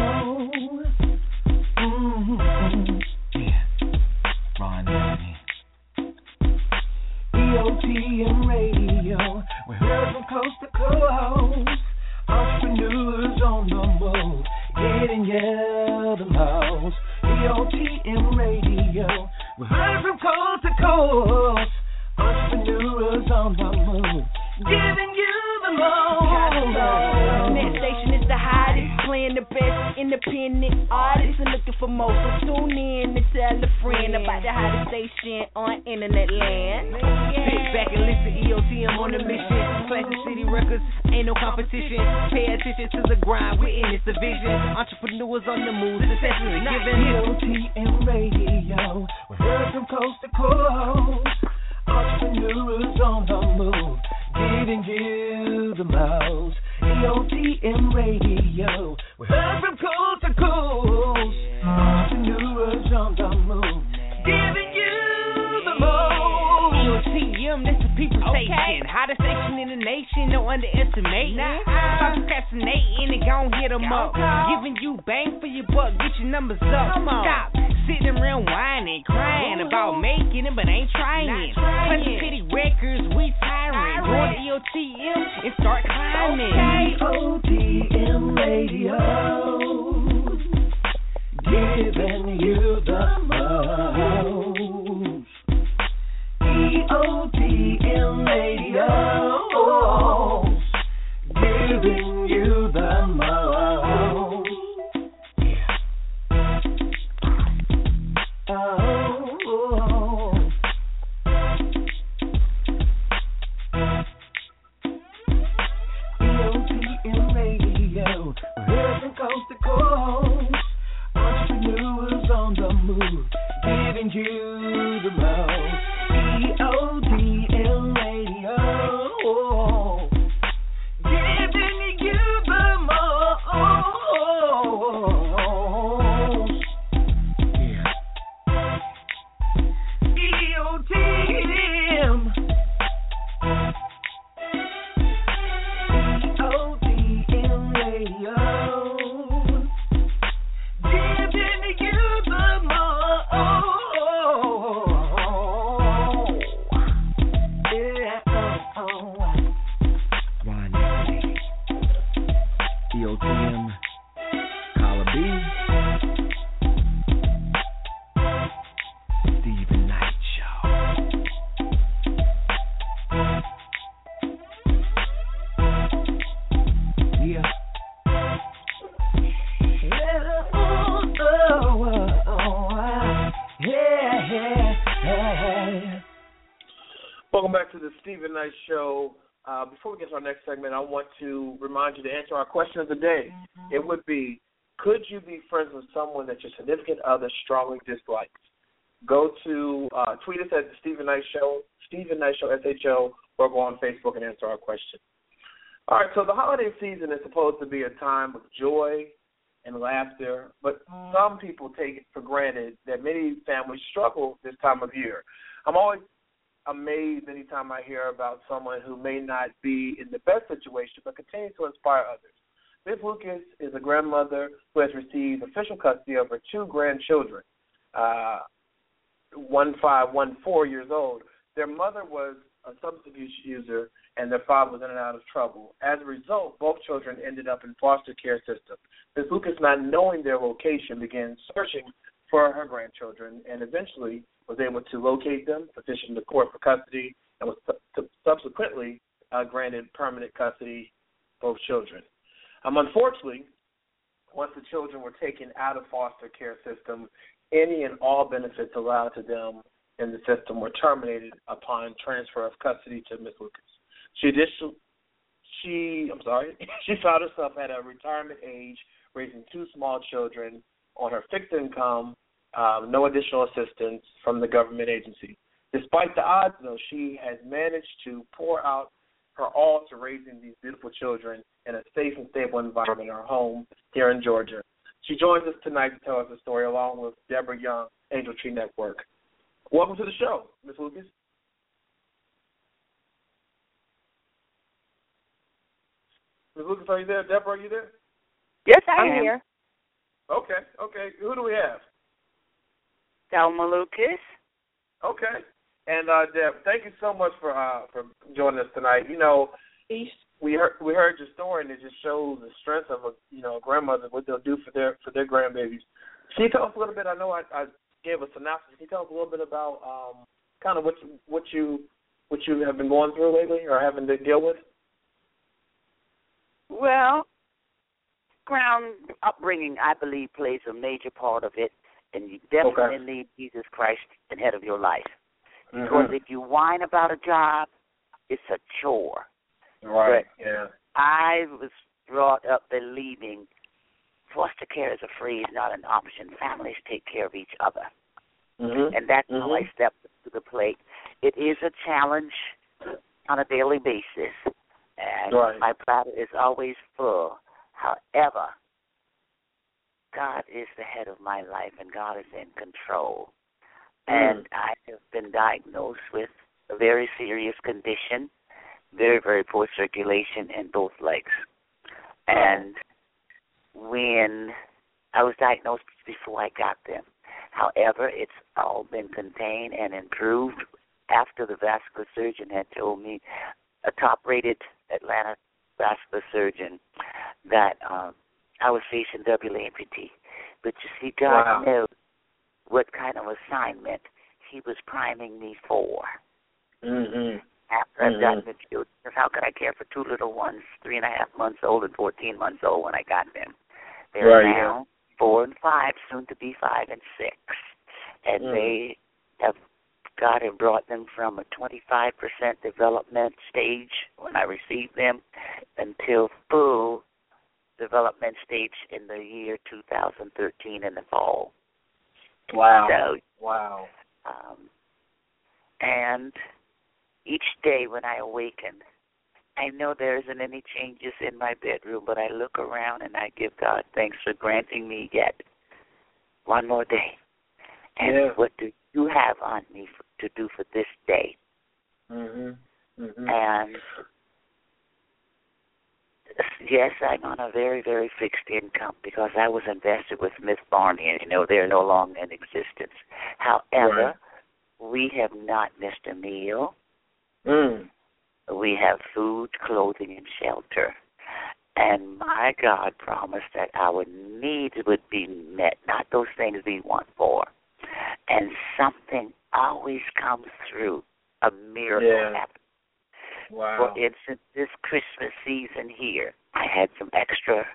Mm-hmm. Yeah. Ron EOTM Radio. We're from coast to coast. The most. EOTM Radio. We're heard from coast to coast. Looking for more. So tune in and tell a friend about the hottest station on internet land. Sit back and listen, EOTM on the mission. Classic City Records, ain't no competition. Pay attention to the grind, we're in this division. Entrepreneurs on the move, success is given. EOTM Radio, we're heard from coast to coast. Entrepreneurs on the move, giving you the most. EOTM Radio, we're heard from coast to station in the nation, no underestimating. Stop procrastinating and gon' hit 'em up. Giving you bang for your buck, get your numbers up. Stop sitting around whining, crying about making it, but ain't trying. Classic City Records, we tiring. Join the EOTM and start climbing. EOTM Radio, giving you the most. Giving you the most. EOTM, Carla B. Steven Knight Show. Yeah. Welcome back to the Steven Knight Show. Before we get to our next segment, I want to remind you to answer our question of the day. It would be, could you be friends with someone that your significant other strongly dislikes? Go to uh, tweet us at the Steven Knight Show, Steven Knight Show SHO, or go on Facebook and answer our question. All right, so the holiday season is supposed to be a time of joy and laughter, but some people take it for granted that many families struggle this time of year. I'm always amazed anytime I hear about someone who may not be in the best situation but continues to inspire others. Ms. Lucas is a grandmother who has received official custody of her two grandchildren, uh, one five, one four years old. Their mother was a substance abuse user, and their father was in and out of trouble. As a result, both children ended up in foster care system. Ms. Lucas, not knowing their location, began searching for her grandchildren, and eventually was able to locate them, petitioned the court for custody, and was su- subsequently uh, granted permanent custody both children. Um, unfortunately, once the children were taken out of foster care system, any and all benefits allowed to them in the system were terminated upon transfer of custody to Ms. Lucas. She additionally, she I'm sorry, she found herself at a retirement age, raising two small children on her fixed income, um, no additional assistance from the government agency. Despite the odds, though, she has managed to pour out her all to raising these beautiful children in a safe and stable environment in her home here in Georgia. She joins us tonight to tell us the story along with Deborah Young, Angel Tree Network. Welcome to the show, Ms. Lucas. Ms. Lucas, are you there? Deborah, are you there? Yes, I I'm am. here. Okay, okay. Who do we have? Thelma Lucas. Okay. And uh Deb, thank you so much for uh for joining us tonight. You know, we heard we heard your story and it just shows the strength of a you know, a grandmother, what they'll do for their for their grandbabies. Can you tell us a little bit I know I, I gave a synopsis. Can you tell us a little bit about um kind of what you what you what you have been going through lately or having to deal with? Well, ground upbringing, I believe, plays a major part of it, and you definitely Okay. need Jesus Christ in head of your life. Mm-hmm. Because if you whine about a job, it's a chore. Right. Yeah. I was brought up believing foster care is a phrase, not an option. Families take care of each other. Mm-hmm. and that's how I Mhm. stepped to the plate. It is a challenge on a daily basis, and Right. my platter is always full. However, God is the head of my life, and God is in control. Mm. And I have been diagnosed with a very serious condition, very, very poor circulation in both legs. And when I was diagnosed before I got them, However, it's all been contained and improved after the vascular surgeon had told me, a top rated Atlanta vascular surgeon, that um, I was facing double amputee. But you see, God Wow. knows what kind of assignment He was priming me for. Mm-hmm. After I've Mhm. gotten the children, how could I care for two little ones, three and a half months old and 14 months old when I got them? They're Right, now four and five, soon to be five and six. And Mm. they have God had brought them from a 25% development stage when I received them until full development stage in the year 2013 in the fall. Wow. So, Wow. um, and each day when I awaken, I know there isn't any changes in my bedroom, but I look around and I give God thanks for granting me yet one more day. And Yeah. what do you have on me for, to do for this day? Mhm. Mhm. And yes, I'm on a very, very fixed income because I was invested with Smith Barney, and you know they're no longer in existence. However, we have not missed a meal. Mm. We have food, clothing, and shelter. And my God promised that our needs would be met, not those things we want for. And something always comes through. A miracle Yeah. happens. Wow. For instance, this Christmas season here, I had some extra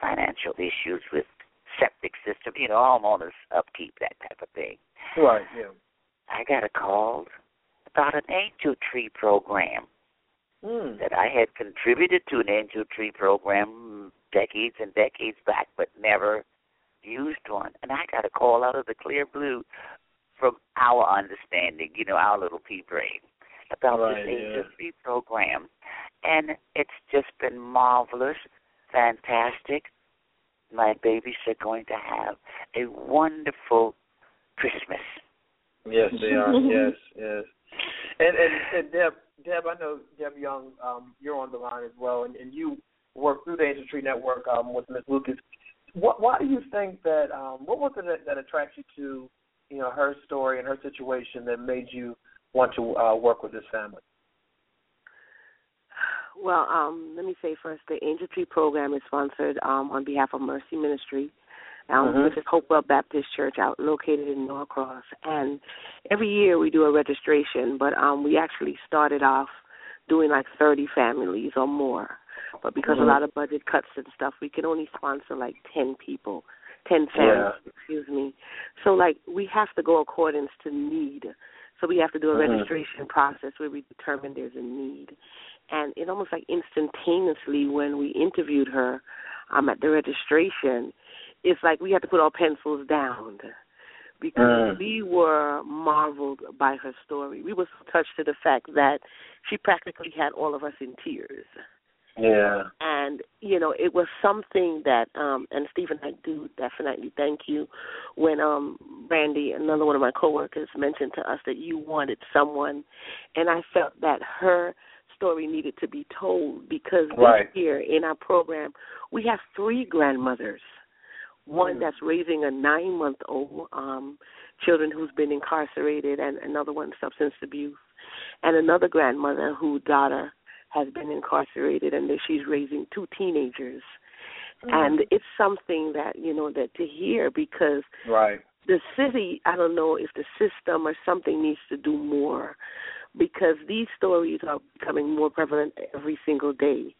financial issues with septic system, you know, homeowners upkeep, that type of thing. Right. Yeah. I got a call about an angel tree program Mm. that I had contributed to an angel tree program decades and decades back, but never used one. And I got a call out of the clear blue from our understanding, you know, our little pea brain, about Right, this angel yeah. tree program. And it's just been marvelous, fantastic. My babies are going to have a wonderful Christmas. Yes, they are. yes, yes. And, and and Deb, Deb, I know Deb Young, um, you're on the line as well, and, and you work through the Angel Tree Network um, with Miss Lucas. What, why do you think that? Um, what was it that, that attracted you to, you know, her story and her situation that made you want to uh, work with this family? Well, um, let me say first, the Angel Tree program is sponsored um, on behalf of Mercy Ministry, um, Mhm. which is Hopewell Baptist Church out located in Norcross. And every year we do a registration, but um, we actually started off doing like 30 families or more. But because Mhm. a lot of budget cuts and stuff, we can only sponsor like 10 people, 10 families, Yeah. excuse me. So like we have to go accordance to need. So we have to do a Mhm. registration process where we determine there's a need. And it almost like instantaneously when we interviewed her um at the registration, it's like we had to put our pencils down because Mm. we were marveled by her story. We were so touched to the fact that she practically had all of us in tears Yeah. and you know it was something that um and Steven I do definitely thank you when um Brandy another one of my coworkers mentioned to us that you wanted someone and I felt that her story needed to be told because Right. this year in our program we have three grandmothers one that's raising a nine month old um children who's been incarcerated and another one substance abuse and another grandmother whose daughter has been incarcerated and that she's raising two teenagers. Mm-hmm. And it's something that you know that to hear because Right. the city i don't know if the system or something needs to do more because these stories are becoming more prevalent every single day.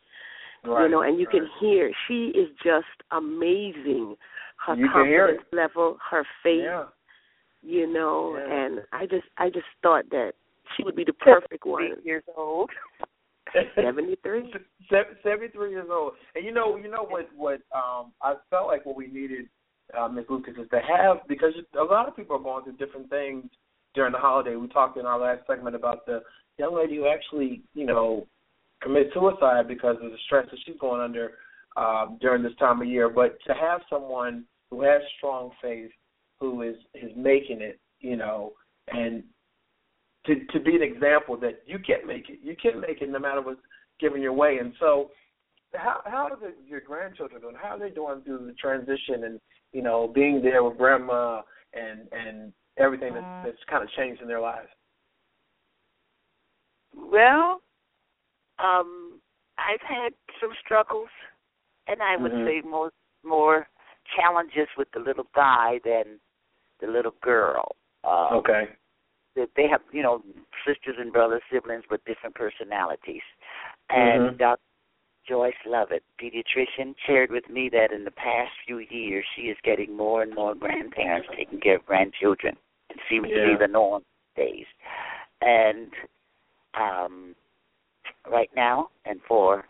You know and you can hear she is just amazing. Her You can hear confidence level her faith Yeah. you know Yeah. and i just i just thought that she would be the perfect one. years old 73 Se- Seventy-three years old, and you know, you know what? What um, I felt like what we needed, uh. Lucas, is to have because a lot of people are going through different things during the holiday. We talked in our last segment about the young lady who actually, you know, committed suicide because of the stress that she's going under um, during this time of year. But to have someone who has strong faith, who is is making it, you know, and to to be an example that you can't make it. You can't make it no matter what's given your way. And so, how how are the, your grandchildren doing? How are they doing through the transition and you know being there with grandma and and everything that's, that's kind of changed in their lives? Well, um, I've had some struggles, and I would Mhm. say more more challenges with the little guy than the little girl. Uh, Okay. That they have, you know, sisters and brothers, siblings with different personalities. And Mhm. Dr. Joyce Lovett, pediatrician, shared with me that in the past few years she is getting more and more grandparents taking care of grandchildren. It seems to be the norm these days. And um right now and for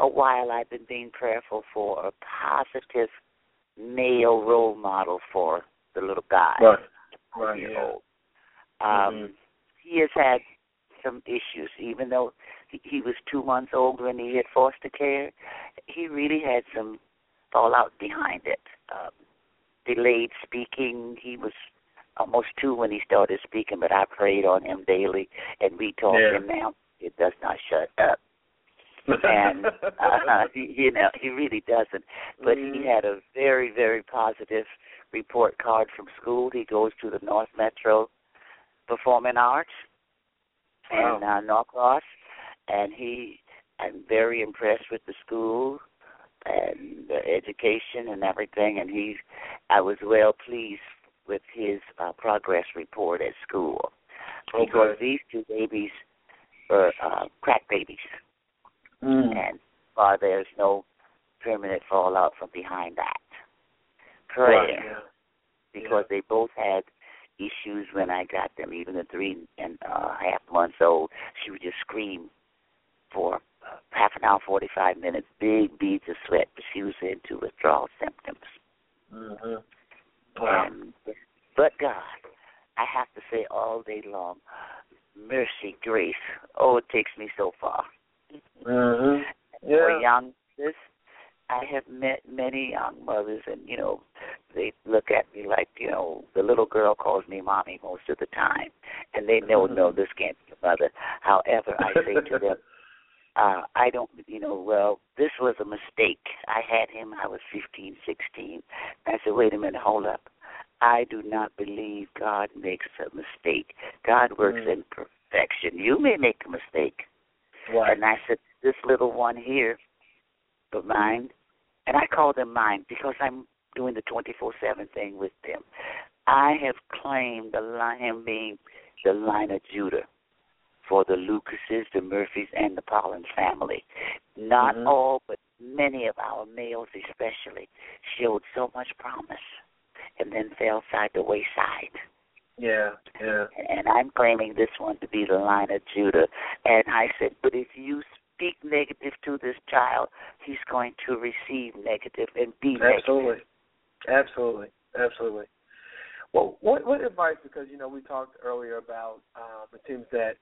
a while I've been being prayerful for a positive male role model for the little guy. Right. Right. Yeah. old. Um, He has had some issues, even though he, was two months old when he had foster care. He really had some fallout behind it. Um, delayed speaking. He was almost two when he started speaking, but I prayed on him daily, and we taught Yeah. him now. It does not shut up. and uh, he, you know he really doesn't. But he had a very very positive report card from school. He goes to the North Metro Performing Arts in uh, Norcross, and he I'm very impressed with the school. and uh, education and everything. And he's, I was well pleased with his uh, progress report at school because these two babies were uh, crack babies, Mm. and uh, there's no permanent fallout from behind that. Prayer, Right, yeah. because they both had issues when I got them. Even the three and uh, half months old, she would just scream for half an hour, forty-five minutes, big beads of sweat, but she was into withdrawal symptoms. Mm-hmm. Wow. And, but God, I have to say all day long, mercy, grace. Oh, it takes me so far. Mm-hmm. For Yeah. young this I have met many young mothers and, you know, they look at me like, you know, the little girl calls me mommy most of the time. And they know no, this can't be a mother. However, I say to them, uh, I don't you know, well, this was a mistake. I had him I was fifteen, sixteen. I said, Wait a minute, hold up. I do not believe God makes a mistake. God works Mm. in perfection. You may make a mistake. Right. And I said, This little one here of mine, and I call them mine because I'm doing the 24 7 thing with them. I have claimed the line, being the line of Judah for the Lucases, the Murphys, and the Collins family. Not Mhm. all, but many of our males, especially, showed so much promise and then fell side the wayside Yeah. Yeah. and I'm claiming this one to be the line of Judah. And I said, but if you speak negative to this child, he's going to receive negative and be negative. Absolutely. Absolutely. Absolutely. Well, what what advice? Because you know we talked earlier about um, it seems that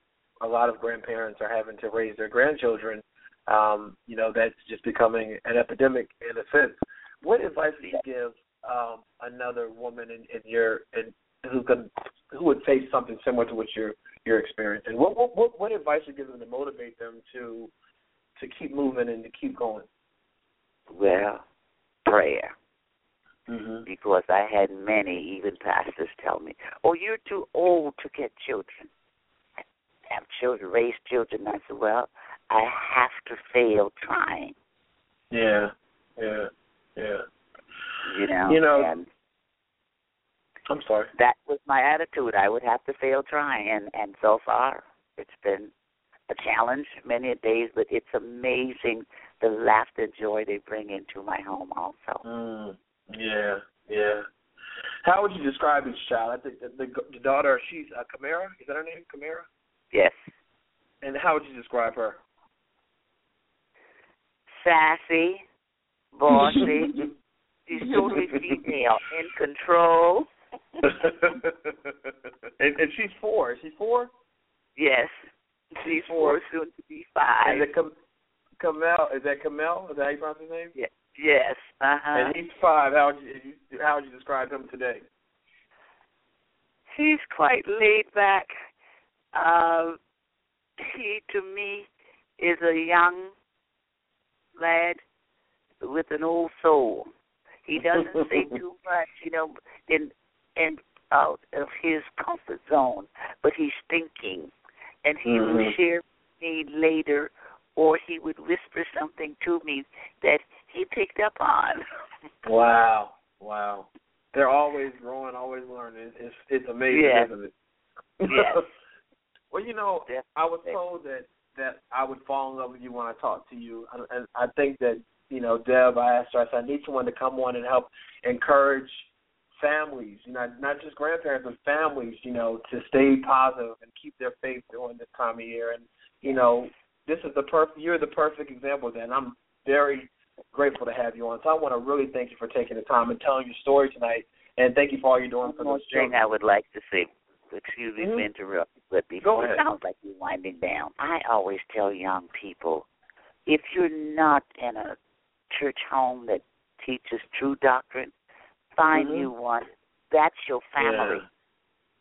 a lot of grandparents are having to raise their grandchildren. Um, you know that's just becoming an epidemic in a sense. What advice would you give um, another woman in, in your in who who would face something similar to what you're you're experiencing? What what what, what advice would you give them to motivate them to to keep moving and to keep going? Well, prayer. Mm-hmm. Because I had many, even pastors, tell me, "Oh, you're too old to get children, have children, raise children." I said, "Well, I have to fail trying." Yeah. Yeah. Yeah. You know. You know- and I'm sorry. that was my attitude. I would have to fail trying, and and so far it's been a challenge many days, but it's amazing the laughter and joy they bring into my home. Also, Mm, yeah, yeah. How would you describe each child? I think the, the, the daughter, she's uh, Kamara. Is that her name, Kamara? yes, And how would you describe her? sassy, bossy. She's totally female, in control. and, and she's four. Is she four? Yes, she's four, soon to be five. And the Kam- Kamel, is that Kamel? Is that how you pronounce his name? Ye- Yes, uh huh. And he's five. How would you how would you describe him today? He's quite laid back. Uh, he, to me, is a young lad with an old soul. He doesn't say too much, you know, in and out of his comfort zone, but he's thinking, and he will Mhm. share with me later, or he would whisper something to me that he picked up on. Wow, wow. They're always growing, always learning. It's it's amazing, Yeah. isn't it? Yes. well, you know, I was told that that I would fall in love with you when I talk to you, and, and I think that you know, Deb. I asked her. I said, I need someone to come on and help encourage families. You know, not just grandparents, but families. You know, to stay positive and keep their faith during this time of year. And you know, this is the perfect. You're the perfect example. And I'm very grateful to have you on. So I want to really thank you for taking the time and telling your story tonight. And thank you for all you're doing for One more thing. I would like to say, excuse me Mhm. for interrupting, but before it sounds like you're winding down, I always tell young people, if you're not in a church home that teaches true doctrine, find Mhm. you one. That's your family.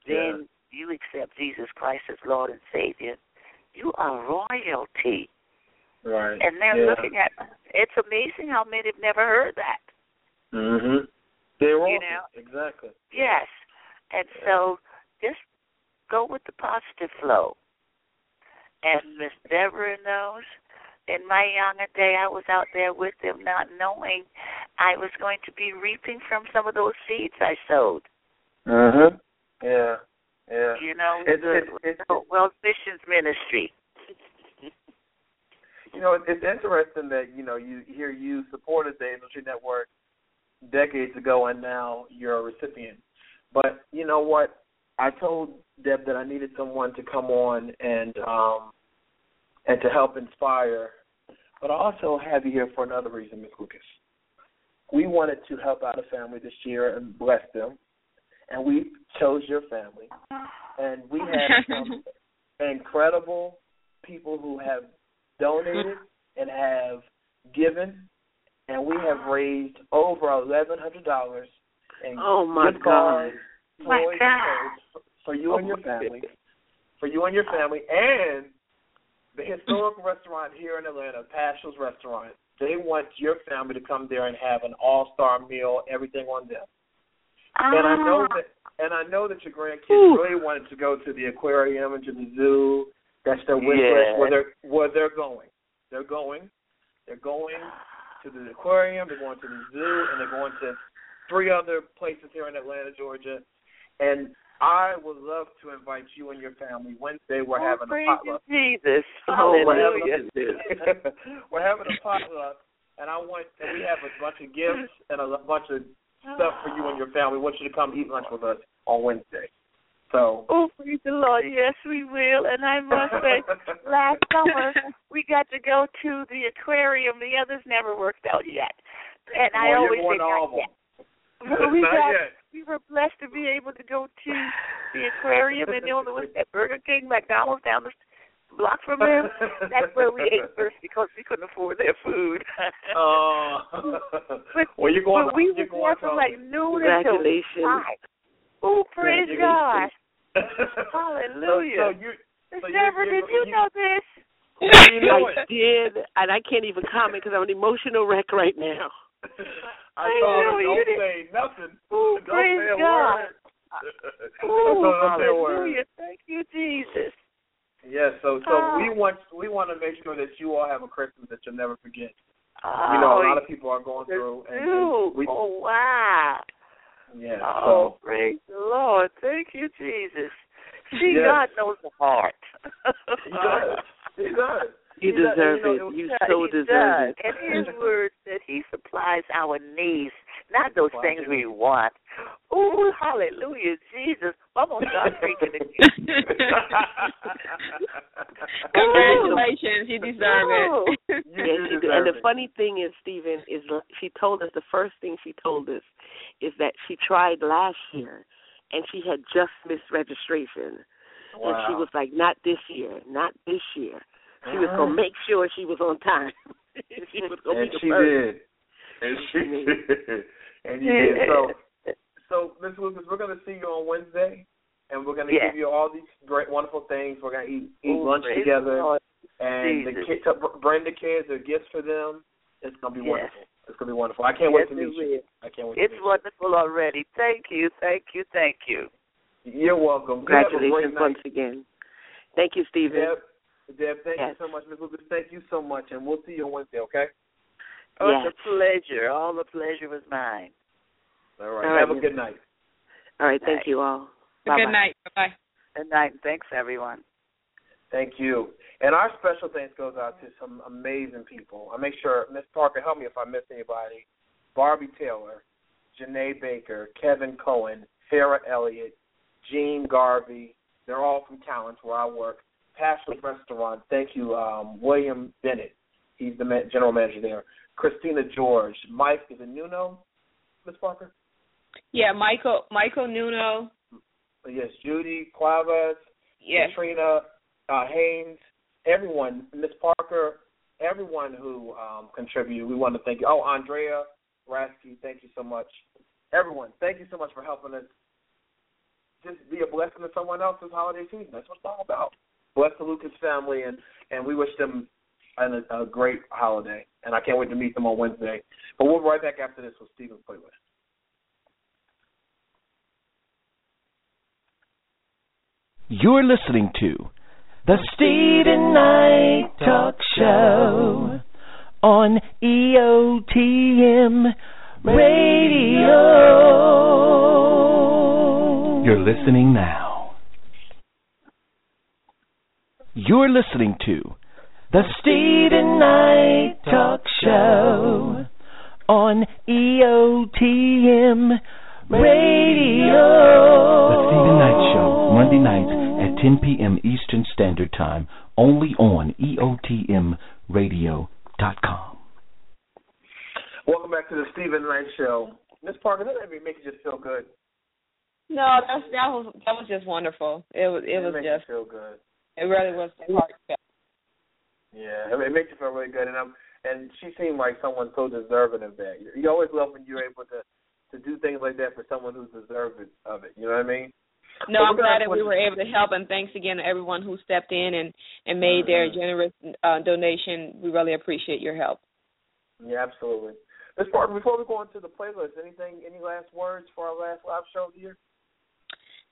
Yeah. Then you accept Jesus Christ as Lord and Savior. You are royalty. Right. And they're yeah. looking at it's amazing how many have never heard that. Mhm. They're all You know? exactly. Yes. And so just go with the positive flow. And Miss Deborah knows in my younger day, I was out there with them, not knowing I was going to be reaping from some of those seeds I sowed. Mhm. Yeah. Yeah. You know, It's- the, it's- it's- the Wells Missions Ministry. You know, it's interesting that you know you hear you supported the Angel Tree Network decades ago, and now you're a recipient. But you know what? I told Deb that I needed someone to come on and um and to help inspire. But I also have you here for another reason, Ms. Lucas. We wanted to help out a family this year and bless them, and we chose your family. And we have some incredible people who have donated and have given, and we have raised over eleven hundred dollars in Oh, my gift cards, God. My God. for you Oh, and your my family, for you and your family, and the historic restaurant here in Atlanta, Paschal's Restaurant. They want your family to come there and have an all-star meal, everything on them. And I ah. know that, and I know that your grandkids Ooh. really wanted to go to the aquarium and to the zoo. That's their wish Yeah. list. Where they're where they're going. They're going. They're going to the aquarium. They're going to the zoo, and they're going to three other places here in Atlanta, Georgia. And I would love to invite you and your family. Wednesday we're Oh, having a potluck. Jesus. Oh, we're having a, we're having a potluck, and I want and we have a bunch of gifts and a bunch of stuff for you and your family. We want you to come eat lunch with us on Wednesday. So. Oh, praise the Lord. Yes, we will. And I must say, last summer we got to go to the aquarium. The others never worked out yet. And I always say going to all not yet. We Not got yet. We were blessed to be able to go to the aquarium and then there was that Burger King, McDonald's down the block from them. That's where we ate first because we couldn't afford their food. Oh. But- well, you're going. but we you're were there going from like noon until five. Oh, praise God. Hallelujah. so you. So Deborah, you're, did you know this? you know I it. did, and I can't even comment because I'm an emotional wreck right now. I I told her you don't did. say nothing. Oh, don't praise say a God. word. Oh, Don't say a word. hallelujah. Thank you, Jesus. Yes, so so Ah. we want we want to make sure that you all have a Christmas that you'll never forget. Oh, you know, a lot of people are going through, and, and we oh, wow. yeah. Oh, so praise the Lord. Thank you, Jesus. See, Yes. God knows the heart. he does. He does. You He does. deserve You know, it. You so deserve does. it. And his word that he supplies our needs, not those Wow. things we want. Oh, hallelujah, Jesus. I'm going to start preaching again. Congratulations, you deserve it. You Yes, do she did. deserve And the it. funny thing is, Steven, is she told us the first thing she told us is that she tried last year and she had just missed registration. And she was like, not this year, not this year. She was Uh-huh. going to make sure she was on time. she was to and be the she first. did. And she did. And you did. So, so Miss Lucas, we're going to see you on Wednesday, and we're going to Yes. give you all these great, wonderful things. We're going to eat eat Oh, lunch together, the and the Jesus. kids, to bring the kids, the gifts for them. It's going to be Yes. wonderful. It's going to be wonderful. I can't wait to meet you. I can't wait. It's wonderful already. Thank you, thank you, thank you. you. You're welcome. You have a great Congratulations once again. Thank you, Steven. Deb, Deb, thank Yes. you so much, Miss Lucas. Thank you so much, and we'll see you on Wednesday. Okay. Oh, Yes. it's a pleasure. All the pleasure was mine. All right. All right, Have a Miss- good night. All right, thank Night. you all. Good Bye-bye. night. Bye. Good night, thanks, everyone. Thank you. And our special thanks goes out to some amazing people. I make sure Miss Parker help me if I miss anybody. Barbie Taylor, Janae Baker, Kevin Cohen, Sarah Elliott, Jean Garvey. They're all from Talents where I work. Paschal's Restaurant. Thank you, um, William Bennett. He's the general manager there. Christina George, Mike is it Nuno, Miss Parker? Yeah, Michael Michael Nuno. Yes, Judy Cuevas, Yes. Katrina uh, Haynes, everyone, Miss Parker, everyone who um, contributed. We want to thank you. Oh, Andrea Rasky, thank you so much. Everyone, thank you so much for helping us just be a blessing to someone else this holiday season. That's what it's all about. Bless the Lucas family, and, and we wish them an, a great holiday. And I can't wait to meet them on Wednesday. But we'll be right back after this with Steven Playlist. You're listening to The Steven Knight Talk Show on EOTM Radio. You're listening now. You're listening to The Steven Knight Talk Show on EOTM Radio. The Steven Knight Show, Monday nights at 10 p.m. Eastern Standard Time, only on EOTMRadio.com. Welcome back to the Steven Knight Show. Miss Parker, that made me make you just feel good. No, that's that was that was just wonderful. It was it was just you feel good. It really was heartfelt. Yeah, it, it makes you feel really good, and I'm and she seemed like someone so deserving of that. You, you always love when you're able to to do things like that for someone who's deserving of it. You know what I mean? No, I'm glad that we were able to help, and thanks again to everyone who stepped in and and made their Mm-hmm. generous uh, donation. We really appreciate your help. Yeah, absolutely. Miss Parker, before we go into the playlist, anything, any last words for our last live show year?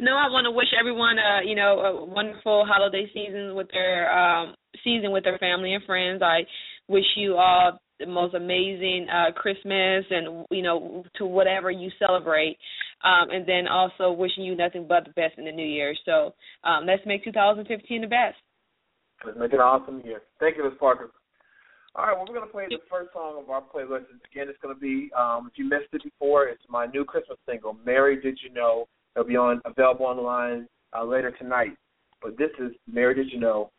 No, I want to wish everyone a you know a wonderful holiday season with their um season with their family and friends. I wish you all the most amazing uh Christmas and you know to whatever you celebrate. Um and then also wishing you nothing but the best in the new year. So, um let's make 2015 the best. Let's make it an awesome year. Thank you, Ms. Parker. All right, well, we're going to play the first song of our playlist. Again, it's going to be, um, if you missed it before, it's my new Christmas single, Mary Did You Know? It'll be on available online uh, later tonight. But this is Mary Did You Know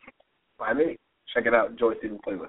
by me. Check it out. Enjoy Steven playlist.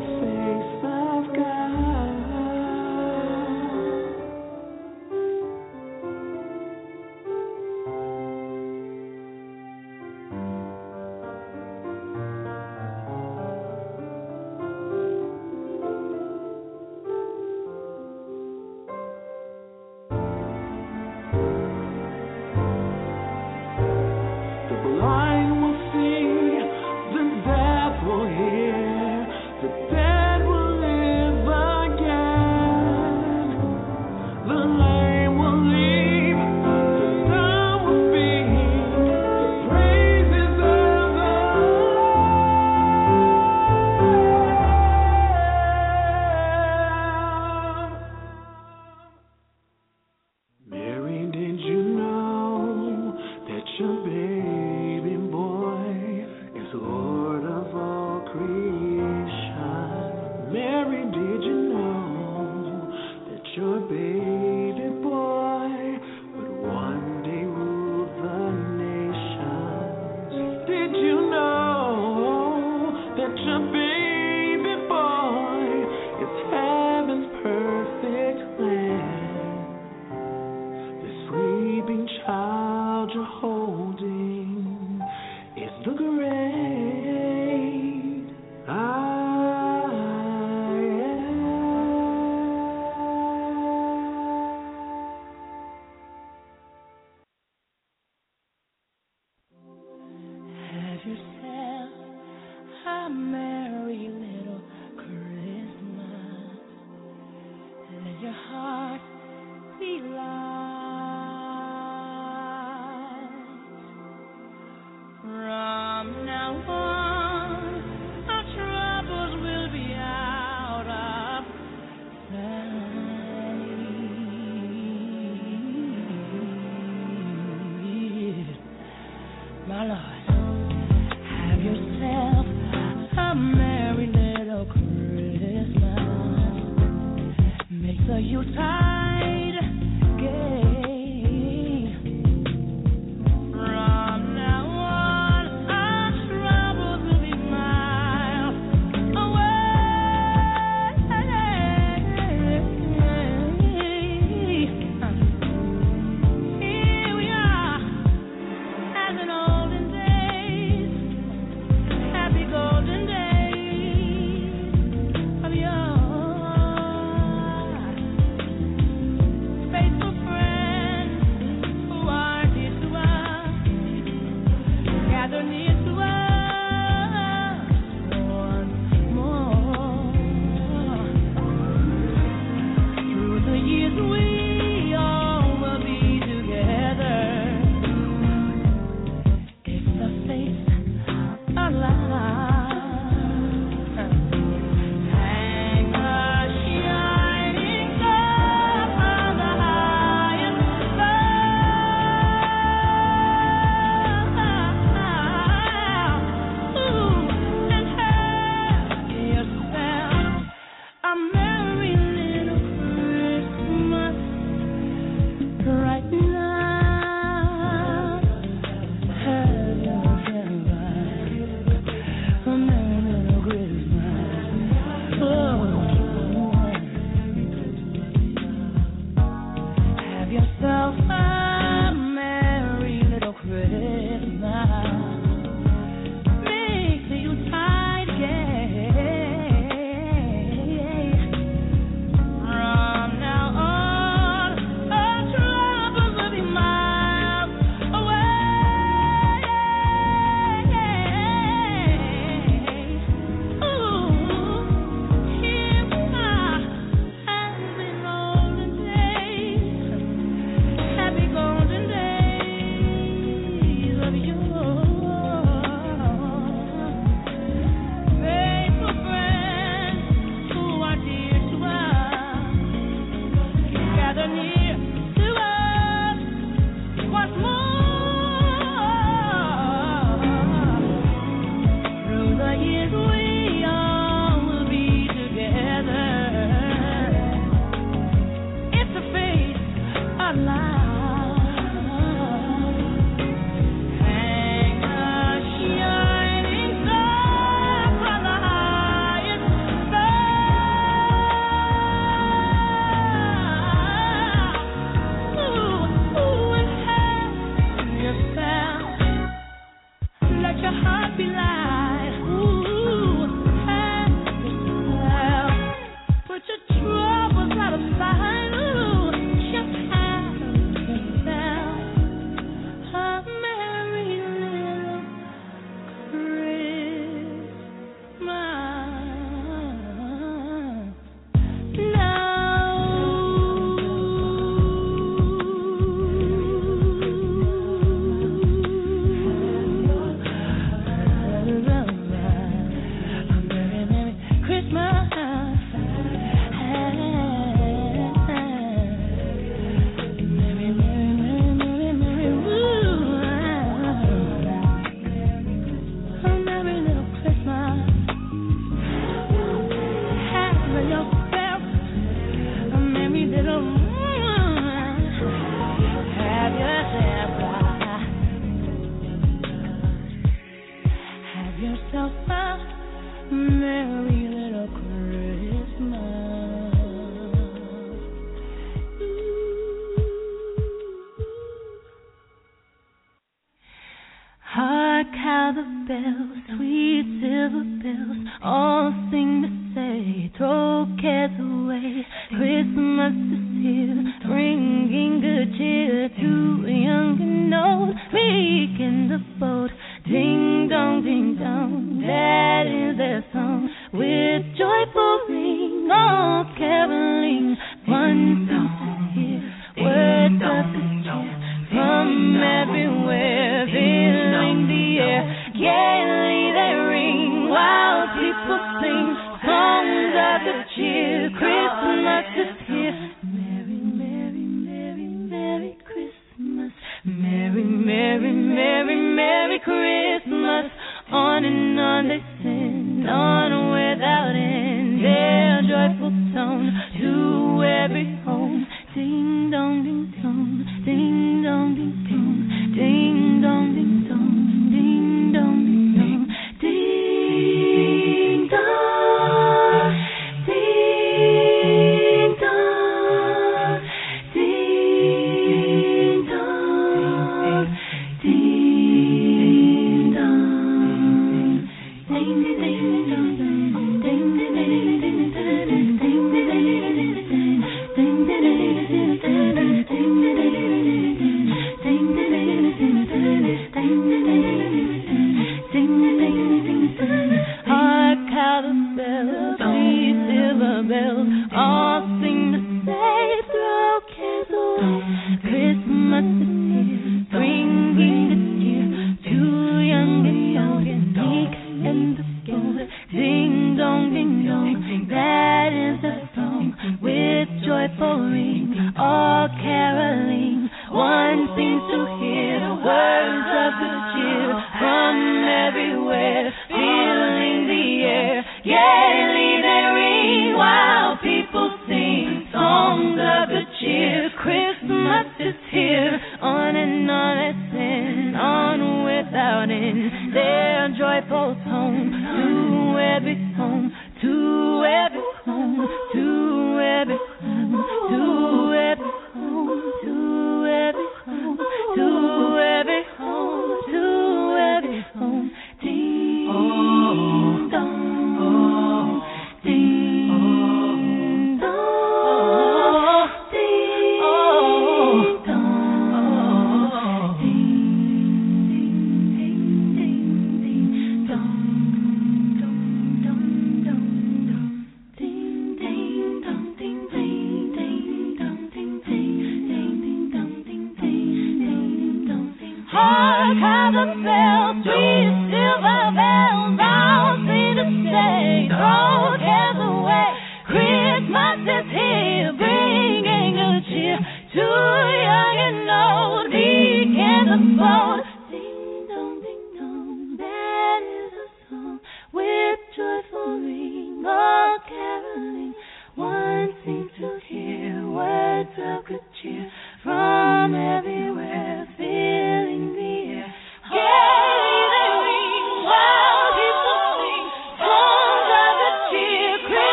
Kissed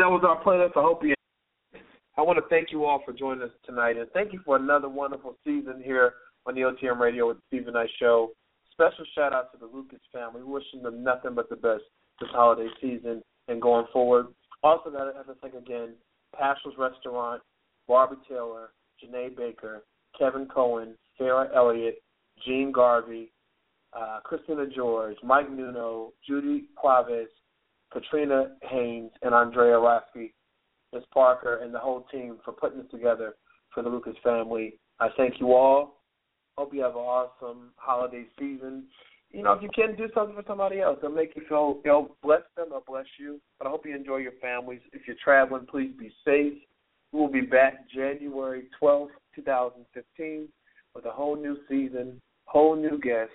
that was our playlist. I hope you. I want to thank you all for joining us tonight, and thank you for another wonderful season here on the OTM Radio with Steven Knight Show. Special shout out to the Lucas family. Wishing them nothing but the best this holiday season and going forward. Also, got to have to thank again Paschal's Restaurant, Barbie Taylor, Janae Baker, Kevin Cohen, Sarah Elliott, Gene Garvey, uh, Christina George, Mike Nuno, Judy Quaves, Katrina Haynes, and Andrea Rasky, Ms. Parker, and the whole team for putting this together for the Lucas family. I thank you all. Hope you have an awesome holiday season. You know, if you can do something for somebody else, it'll make you feel, it'll bless them, it'll bless you. But I hope you enjoy your families. If you're traveling, please be safe. We will be back January 12th, 2015, with a whole new season, whole new guests,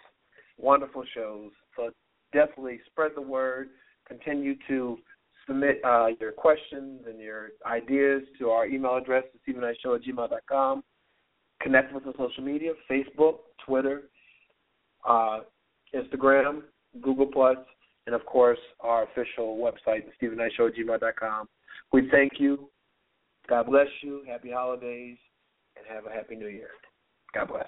wonderful shows. So definitely spread the word. Continue to submit uh, your questions and your ideas to our email address, StevenKnightShow at gmail.com. Connect with us on social media, Facebook, Twitter, uh, Instagram, Google and of course our official website, StevenKnightShow at gmail.com. We thank you. God bless you. Happy holidays, and have a happy new year. God bless.